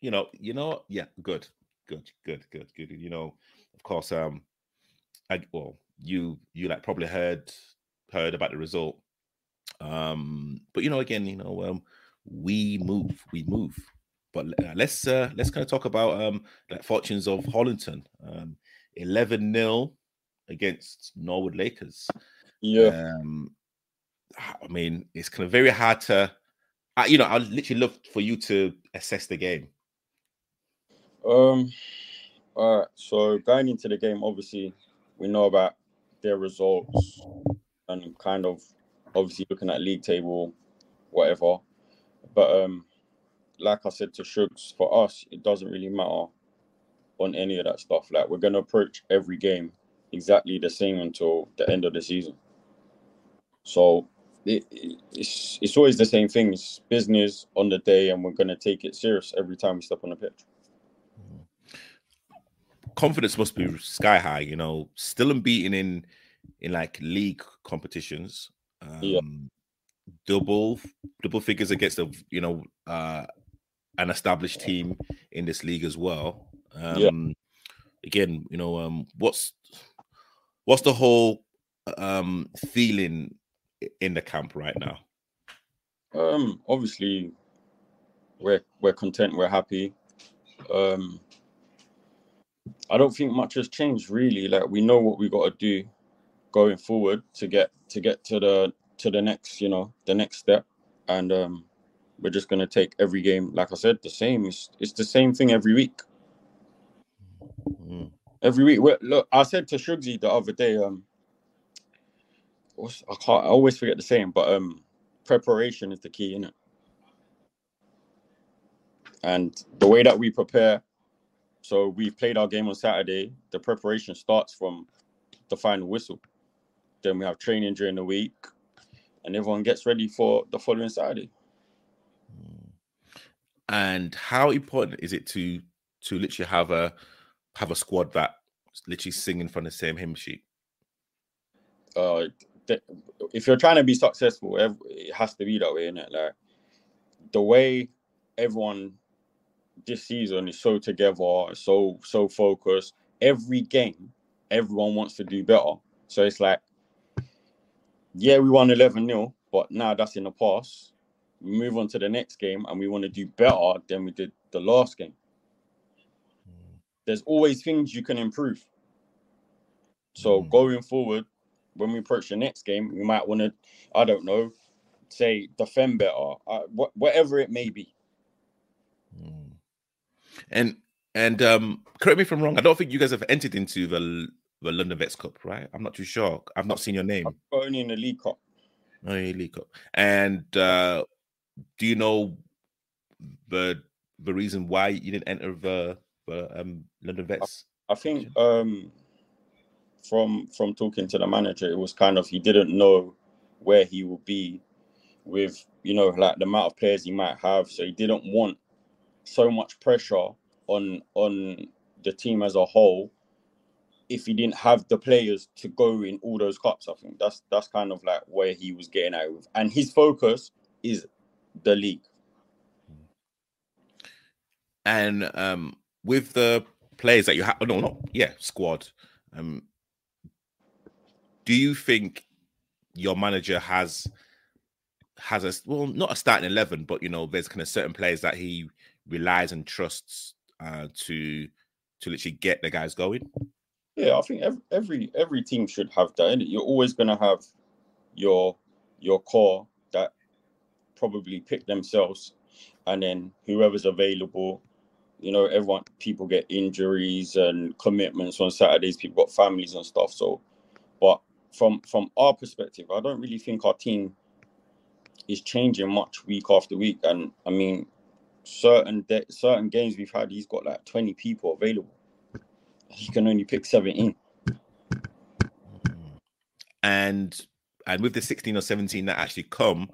you know, you know, yeah, good, good, good, good, good. You know, of course, um, I well, you you like probably heard heard about the result. Um, but you know, again, you know, um, we move, we move. but uh, let's uh, let's kind of talk about um the fortunes of Hollington. Um, eleven 0 against Norwood Lakers. Yeah. Um, I mean, it's kind of very hard to, I, you know, I literally love for you to assess the game. Um. All right. So going into the game, obviously, we know about their results and kind of obviously looking at league table, whatever. But um, like I said to Shugs, for us, it doesn't really matter on any of that stuff. Like we're gonna approach every game exactly the same until the end of the season. So it, it's it's always the same thing. It's business on the day, and we're gonna take it serious every time we step on the pitch. Confidence must be sky high. You know, still unbeaten in in like league competitions. Um, Yeah. Double double figures against a you know uh an established team in this league as well. Um Yeah. again, you know, um what's what's the whole um feeling in the camp right now? Um, obviously, we're we're content. We're happy. Um, I don't think much has changed really. Like we know what we got to do going forward to get to get to the to the next, you know, the next step, and um, we're just gonna take every game, like I said, the same. It's it's the same thing every week. Mm. Every week. we look, I said to Shugsy the other day. Um, I can't. I always forget the same, but um, preparation is the key, innit? And the way that we prepare, so we've played our game on Saturday. The preparation starts from the final whistle. Then we have training during the week, and everyone gets ready for the following Saturday. And how important is it to to literally have a have a squad that literally singing from the same hymn sheet? Uh, th- if you're trying to be successful, it has to be that way, innit? Like the way everyone this season is so together, so so focused. Every game, everyone wants to do better. So it's like, yeah, we won 11 0, but now that's in the past. We move on to the next game and we want to do better than we did the last game. There's always things you can improve. So Mm. going forward, when we approach the next game, we might want to, I don't know, say defend better, uh, wh- whatever it may be. Mm. And and um correct me if I'm wrong. I don't think you guys have entered into the the London Vets Cup, right? I'm not too sure. I've not seen your name. But only in the League Cup. Oh, yeah, League Cup. And uh do you know the the reason why you didn't enter the the um London Vets? I think um, from from talking to the manager, it was kind of he didn't know where he would be with you know like the amount of players he might have, so he didn't want so much pressure on on the team as a whole if he didn't have the players to go in all those cups. I think that's that's kind of like where he was getting out with, and his focus is the league. And um with the players that you have no not yeah, squad. Um do you think your manager has has a well not a starting 11 but you know there's kind of certain players that he relies and trusts uh to to literally get the guys going Yeah, I think every every, every team should have that. You're always gonna have your your core that probably pick themselves, and then whoever's available. You know, everyone people get injuries and commitments on Saturdays. People got families and stuff. So, but from from our perspective, I don't really think our team is changing much week after week. And I mean, certain de- certain games we've had, he's got like 20 people available. He can only pick 17. and and with the 16 or 17 that actually come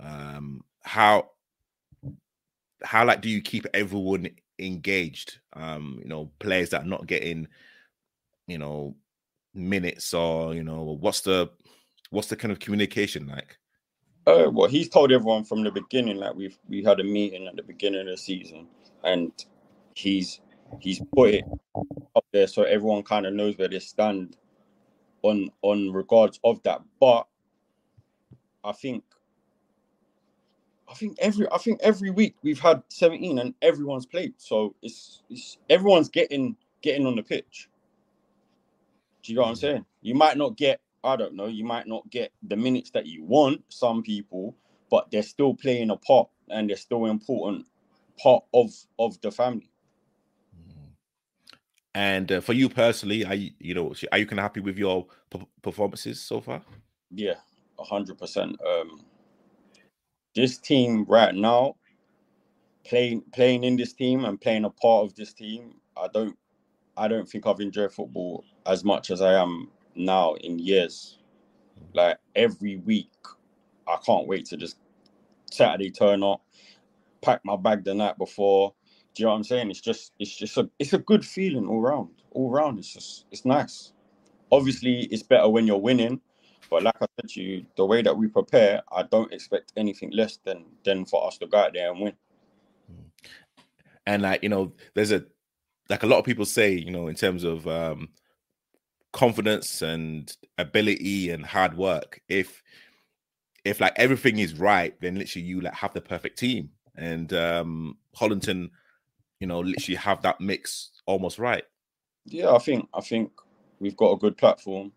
um how how like do you keep everyone engaged um you know players that are not getting you know minutes or you know what's the what's the kind of communication like Uh, well, he's told everyone from the beginning Like we've we had a meeting at the beginning of the season, and he's he's put it up there so everyone kind of knows where they stand on on regards of that. But I think I think every I think every week we've had 17 and everyone's played. So it's it's everyone's getting getting on the pitch. Do you know what I'm saying? You might not get, I don't know, you might not get the minutes that you want, some people, but they're still playing a part and they're still important part of of the family. And uh, for you personally, are you, you know, are you kind of happy with your p- performances so far? Yeah, hundred percent. Um, this team right now, playing playing in this team and playing a part of this team, I don't I don't think I've enjoyed football as much as I am now in years. Like every week, I can't wait to just Saturday turn up, pack my bag the night before. Do you know what I'm saying? It's just it's just a it's a good feeling all round. All round, it's just it's nice. Obviously, it's better when you're winning, but like I said to you, the way that we prepare, I don't expect anything less than than for us to go out there and win. And like you know, there's a like a lot of people say, you know, in terms of um confidence and ability and hard work, if if like everything is right, then literally you like have the perfect team. And um Hollington, you know, literally have that mix almost right. Yeah, I think I think we've got a good platform.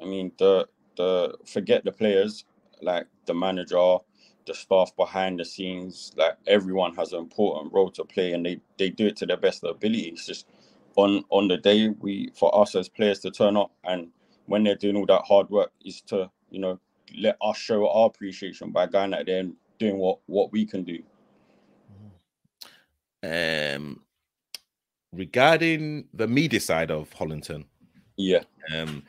I mean, the the forget the players, like the manager, the staff behind the scenes, like everyone has an important role to play, and they they do it to their best ability. It's just on on the day we for us as players to turn up, and when they're doing all that hard work, is to you know let us show our appreciation by going out there and doing what what we can do. Um, regarding the media side of Hollington, yeah. Um,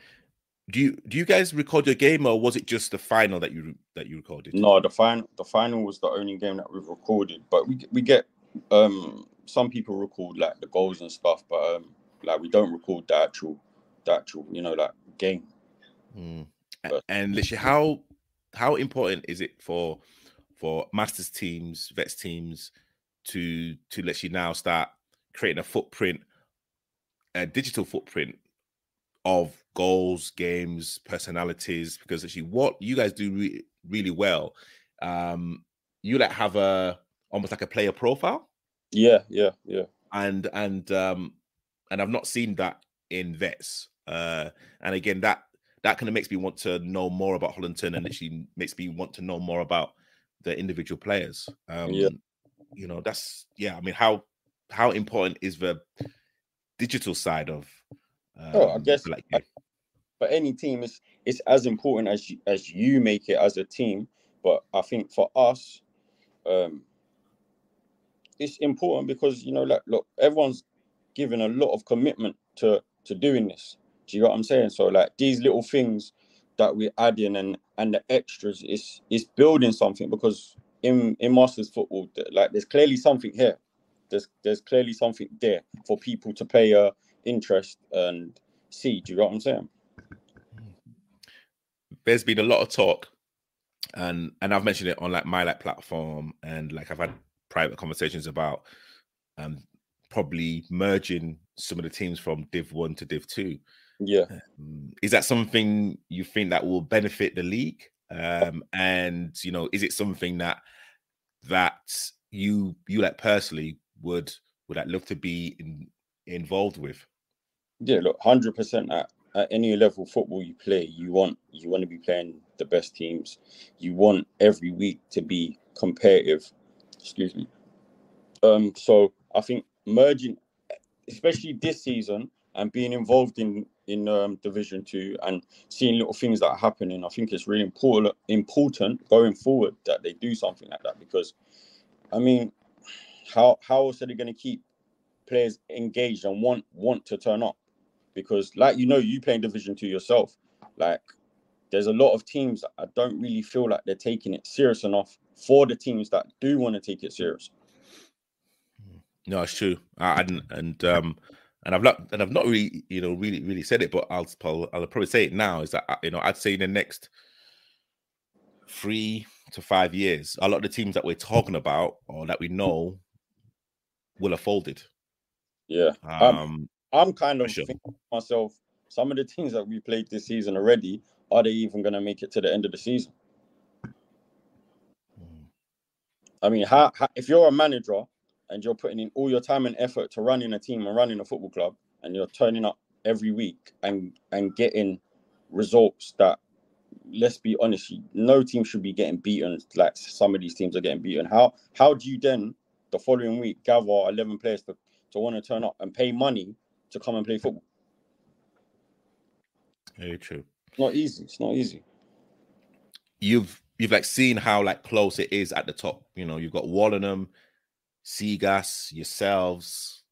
do you do you guys record your game or was it just the final that you that you recorded? No, the final the final was the only game that we've recorded, but we we get um some people record like the goals and stuff, but um like we don't record the actual the actual you know like game. Mm. And literally, how how important is it for for masters teams, vets teams to to let you now start creating a footprint, a digital footprint of goals, games, personalities, because actually what you guys do re- really well, um, you like have a almost like a player profile. Yeah, yeah, yeah. And and um and I've not seen that in vets. Uh and again that that kind of makes me want to know more about Hollington and actually makes me want to know more about the individual players. Um yeah. you know, that's yeah, I mean how how important is the digital side of um, oh, I guess like for any team, it's it's as important as you, as you make it as a team. But I think for us, um, it's important because you know, like, look, everyone's given a lot of commitment to to doing this. Do you know what I'm saying? So like these little things that we're adding and and the extras is is building something because in in masters football, like there's clearly something here. There's there's clearly something there for people to pay a interest and see. Do you know what I'm saying? There's been a lot of talk, and and I've mentioned it on like my like platform, and like I've had private conversations about um probably merging some of the teams from Div One to Div Two. Yeah, um, is that something you think that will benefit the league? Um, and you know, is it something that that you you like personally would would like love to be in, involved with? Yeah, look, hundred percent at at any level football you play, you want you want to be playing the best teams. You want every week to be competitive. Excuse me. Um, so I think merging, especially this season, and being involved in in um, Division Two and seeing little things that are happening, I think it's really important important going forward that they do something like that because, I mean, how how else are they going to keep players engaged and want want to turn up? because like you know you playing division two yourself like there's a lot of teams that i don't really feel like they're taking it serious enough for the teams that do want to take it serious no it's true I, and and um and I've not and I've not really you know really really said it, but I'll I'll, I'll probably say it now. Is that you know I'd say in the next three to five years, a lot of the teams that we're talking about or that we know will have folded. Yeah. Um, I'm kind of sure. thinking myself, some of the teams that we played this season already, are they even going to make it to the end of the season? I mean, how, how if you're a manager and you're putting in all your time and effort to running a team and running a football club, and you're turning up every week and and getting results that let's be honest, no team should be getting beaten like some of these teams are getting beaten. How how do you then the following week gather eleven players to, to want to turn up and pay money to come and play football? Very true. It's not easy. It's not easy. You've you've like seen how like close it is at the top. You know, you've got Wallenham, Seagas, yourselves,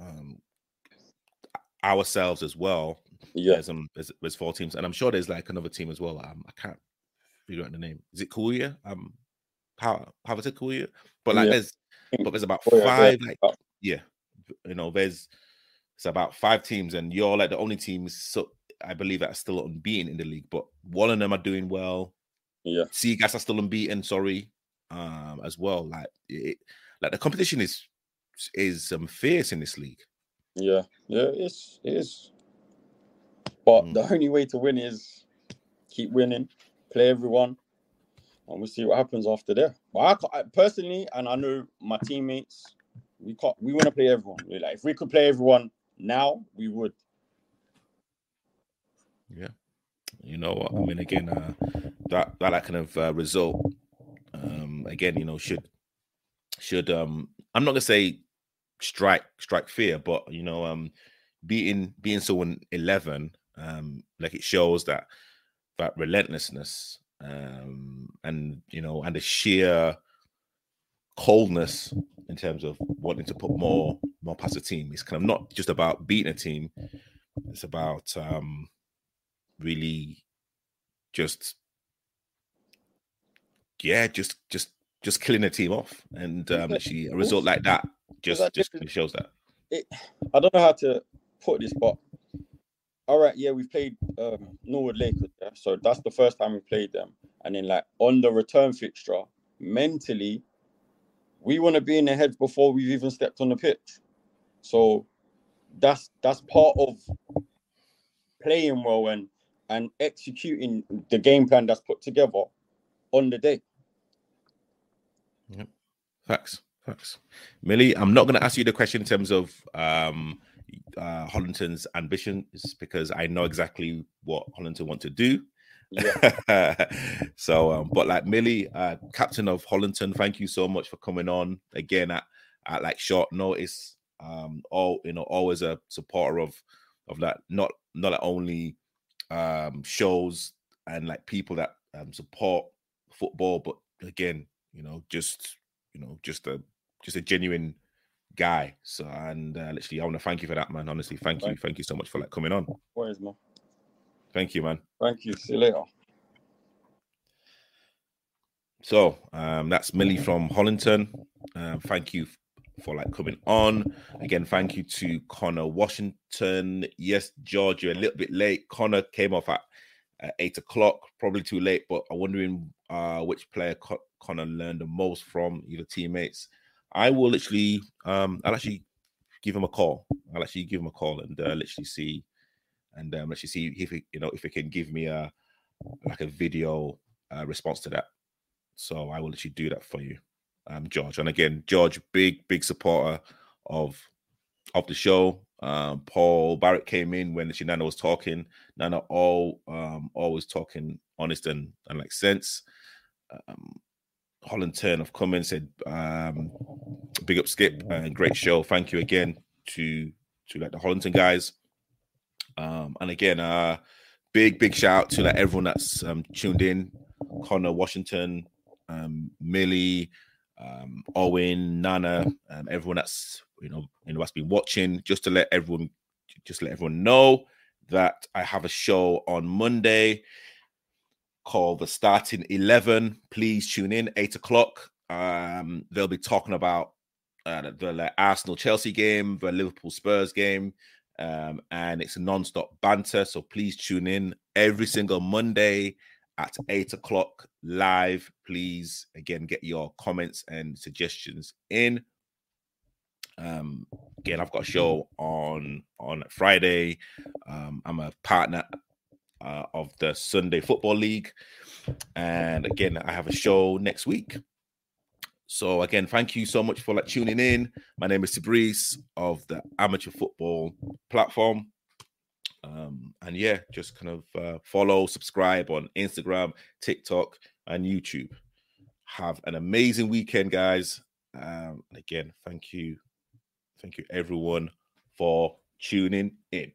um, ourselves as well. Yeah, there's um there's, there's four teams, and I'm sure there's like another team as well. Um, I can't figure out the name. Is it Kuya? Um, how how is it Kuya? But like Yeah. there's but there's about Oh, yeah, five. yeah. Like yeah, you know, there's it's about five teams, and you're like the only teams. So I believe that are still unbeaten in the league, but one of them are doing well. Yeah, Seagas are still unbeaten. Sorry, um, as well. Like it, like the competition is is um fierce in this league. yeah, yeah. It's it is. But Mm. the only way to win is keep winning, play everyone, and we'll see what happens after there. But I, I personally, and I know my teammates, we can't. We want to play everyone. We're like, if we could play everyone now, we would. Yeah. You know what? I mean, again, uh, that that kind of uh, result, um, again, you know, should should um, I'm not gonna say strike strike fear, but you know, um, beating being someone eleven, um, like it shows that that relentlessness, um, and you know, and the sheer coldness in terms of wanting to put more more past the team. It's kind of not just about beating a team; it's about um really just yeah just just just killing a team off and um actually a result like that just just shows that it, I don't know how to put this, but all right, yeah, we've played um, Norwood Lakers, yeah? so that's the first time we played them, and then like on the return fixture, mentally, we want to be in their heads before we've even stepped on the pitch. So that's that's part of playing well and and executing the game plan that's put together on the day. facts facts. Millie i'm not going to ask you the question in terms of um uh hollington's ambitions because i know exactly what hollington want to do. Yeah, *laughs* so um but like millie uh captain of hollington thank you so much for coming on again at, at like short notice. Um all you know always a supporter of of that not not only um shows and like people that um support football but again you know just you know just a just a genuine guy so and uh, literally i want to thank you for that man honestly thank you thank you so much for like coming on where's my? thank you man Thank you. See you later. So um, that's Millie from Hollington. Um, thank you for like coming on again. Thank you to Conor Washington. Yes, George, you're a little bit late. Conor came off at, at eight o'clock, probably too late. But I'm wondering uh, which player Co- Conor learned the most from, either teammates. I will literally, um, I'll actually give him a call. I'll actually give him a call and uh, literally see, and um, actually see if he, you know, if he can give me a like a video uh, response to that. So I will actually do that for you, um, George. And again, George, big, big supporter of of the show. Um, Paul Barrett came in when Nana was talking. Nana all um always talking honest and, and like sense. Um Hollington have come in said um big up Skip and great show. Thank you again to to like the Hollington guys. Um and again uh big big shout out to like everyone that's um tuned in. Conor Washington, um, Millie, um, Owen, Nana, um, everyone that's you know you know that's been watching. Just to let everyone, just let everyone know that I have a show on Monday called the Starting Eleven. Please tune in eight o'clock. Um, they'll be talking about uh, the, the Arsenal Chelsea game, the Liverpool Spurs game. Um, and it's a non-stop banter. So please tune in every single Monday at eight o'clock live. Please again get your comments and suggestions in. Um, again, I've got a show on on Friday. Um, I'm a partner uh, of the Sunday Football League, and again, I have a show next week. So again, thank you so much for like tuning in. My name is Fabrice of the Amateur Football Platform. Um, and yeah, just kind of uh, follow, subscribe on Instagram, TikTok, and YouTube. Have an amazing weekend, guys. Um, and again, thank you, thank you everyone for tuning in.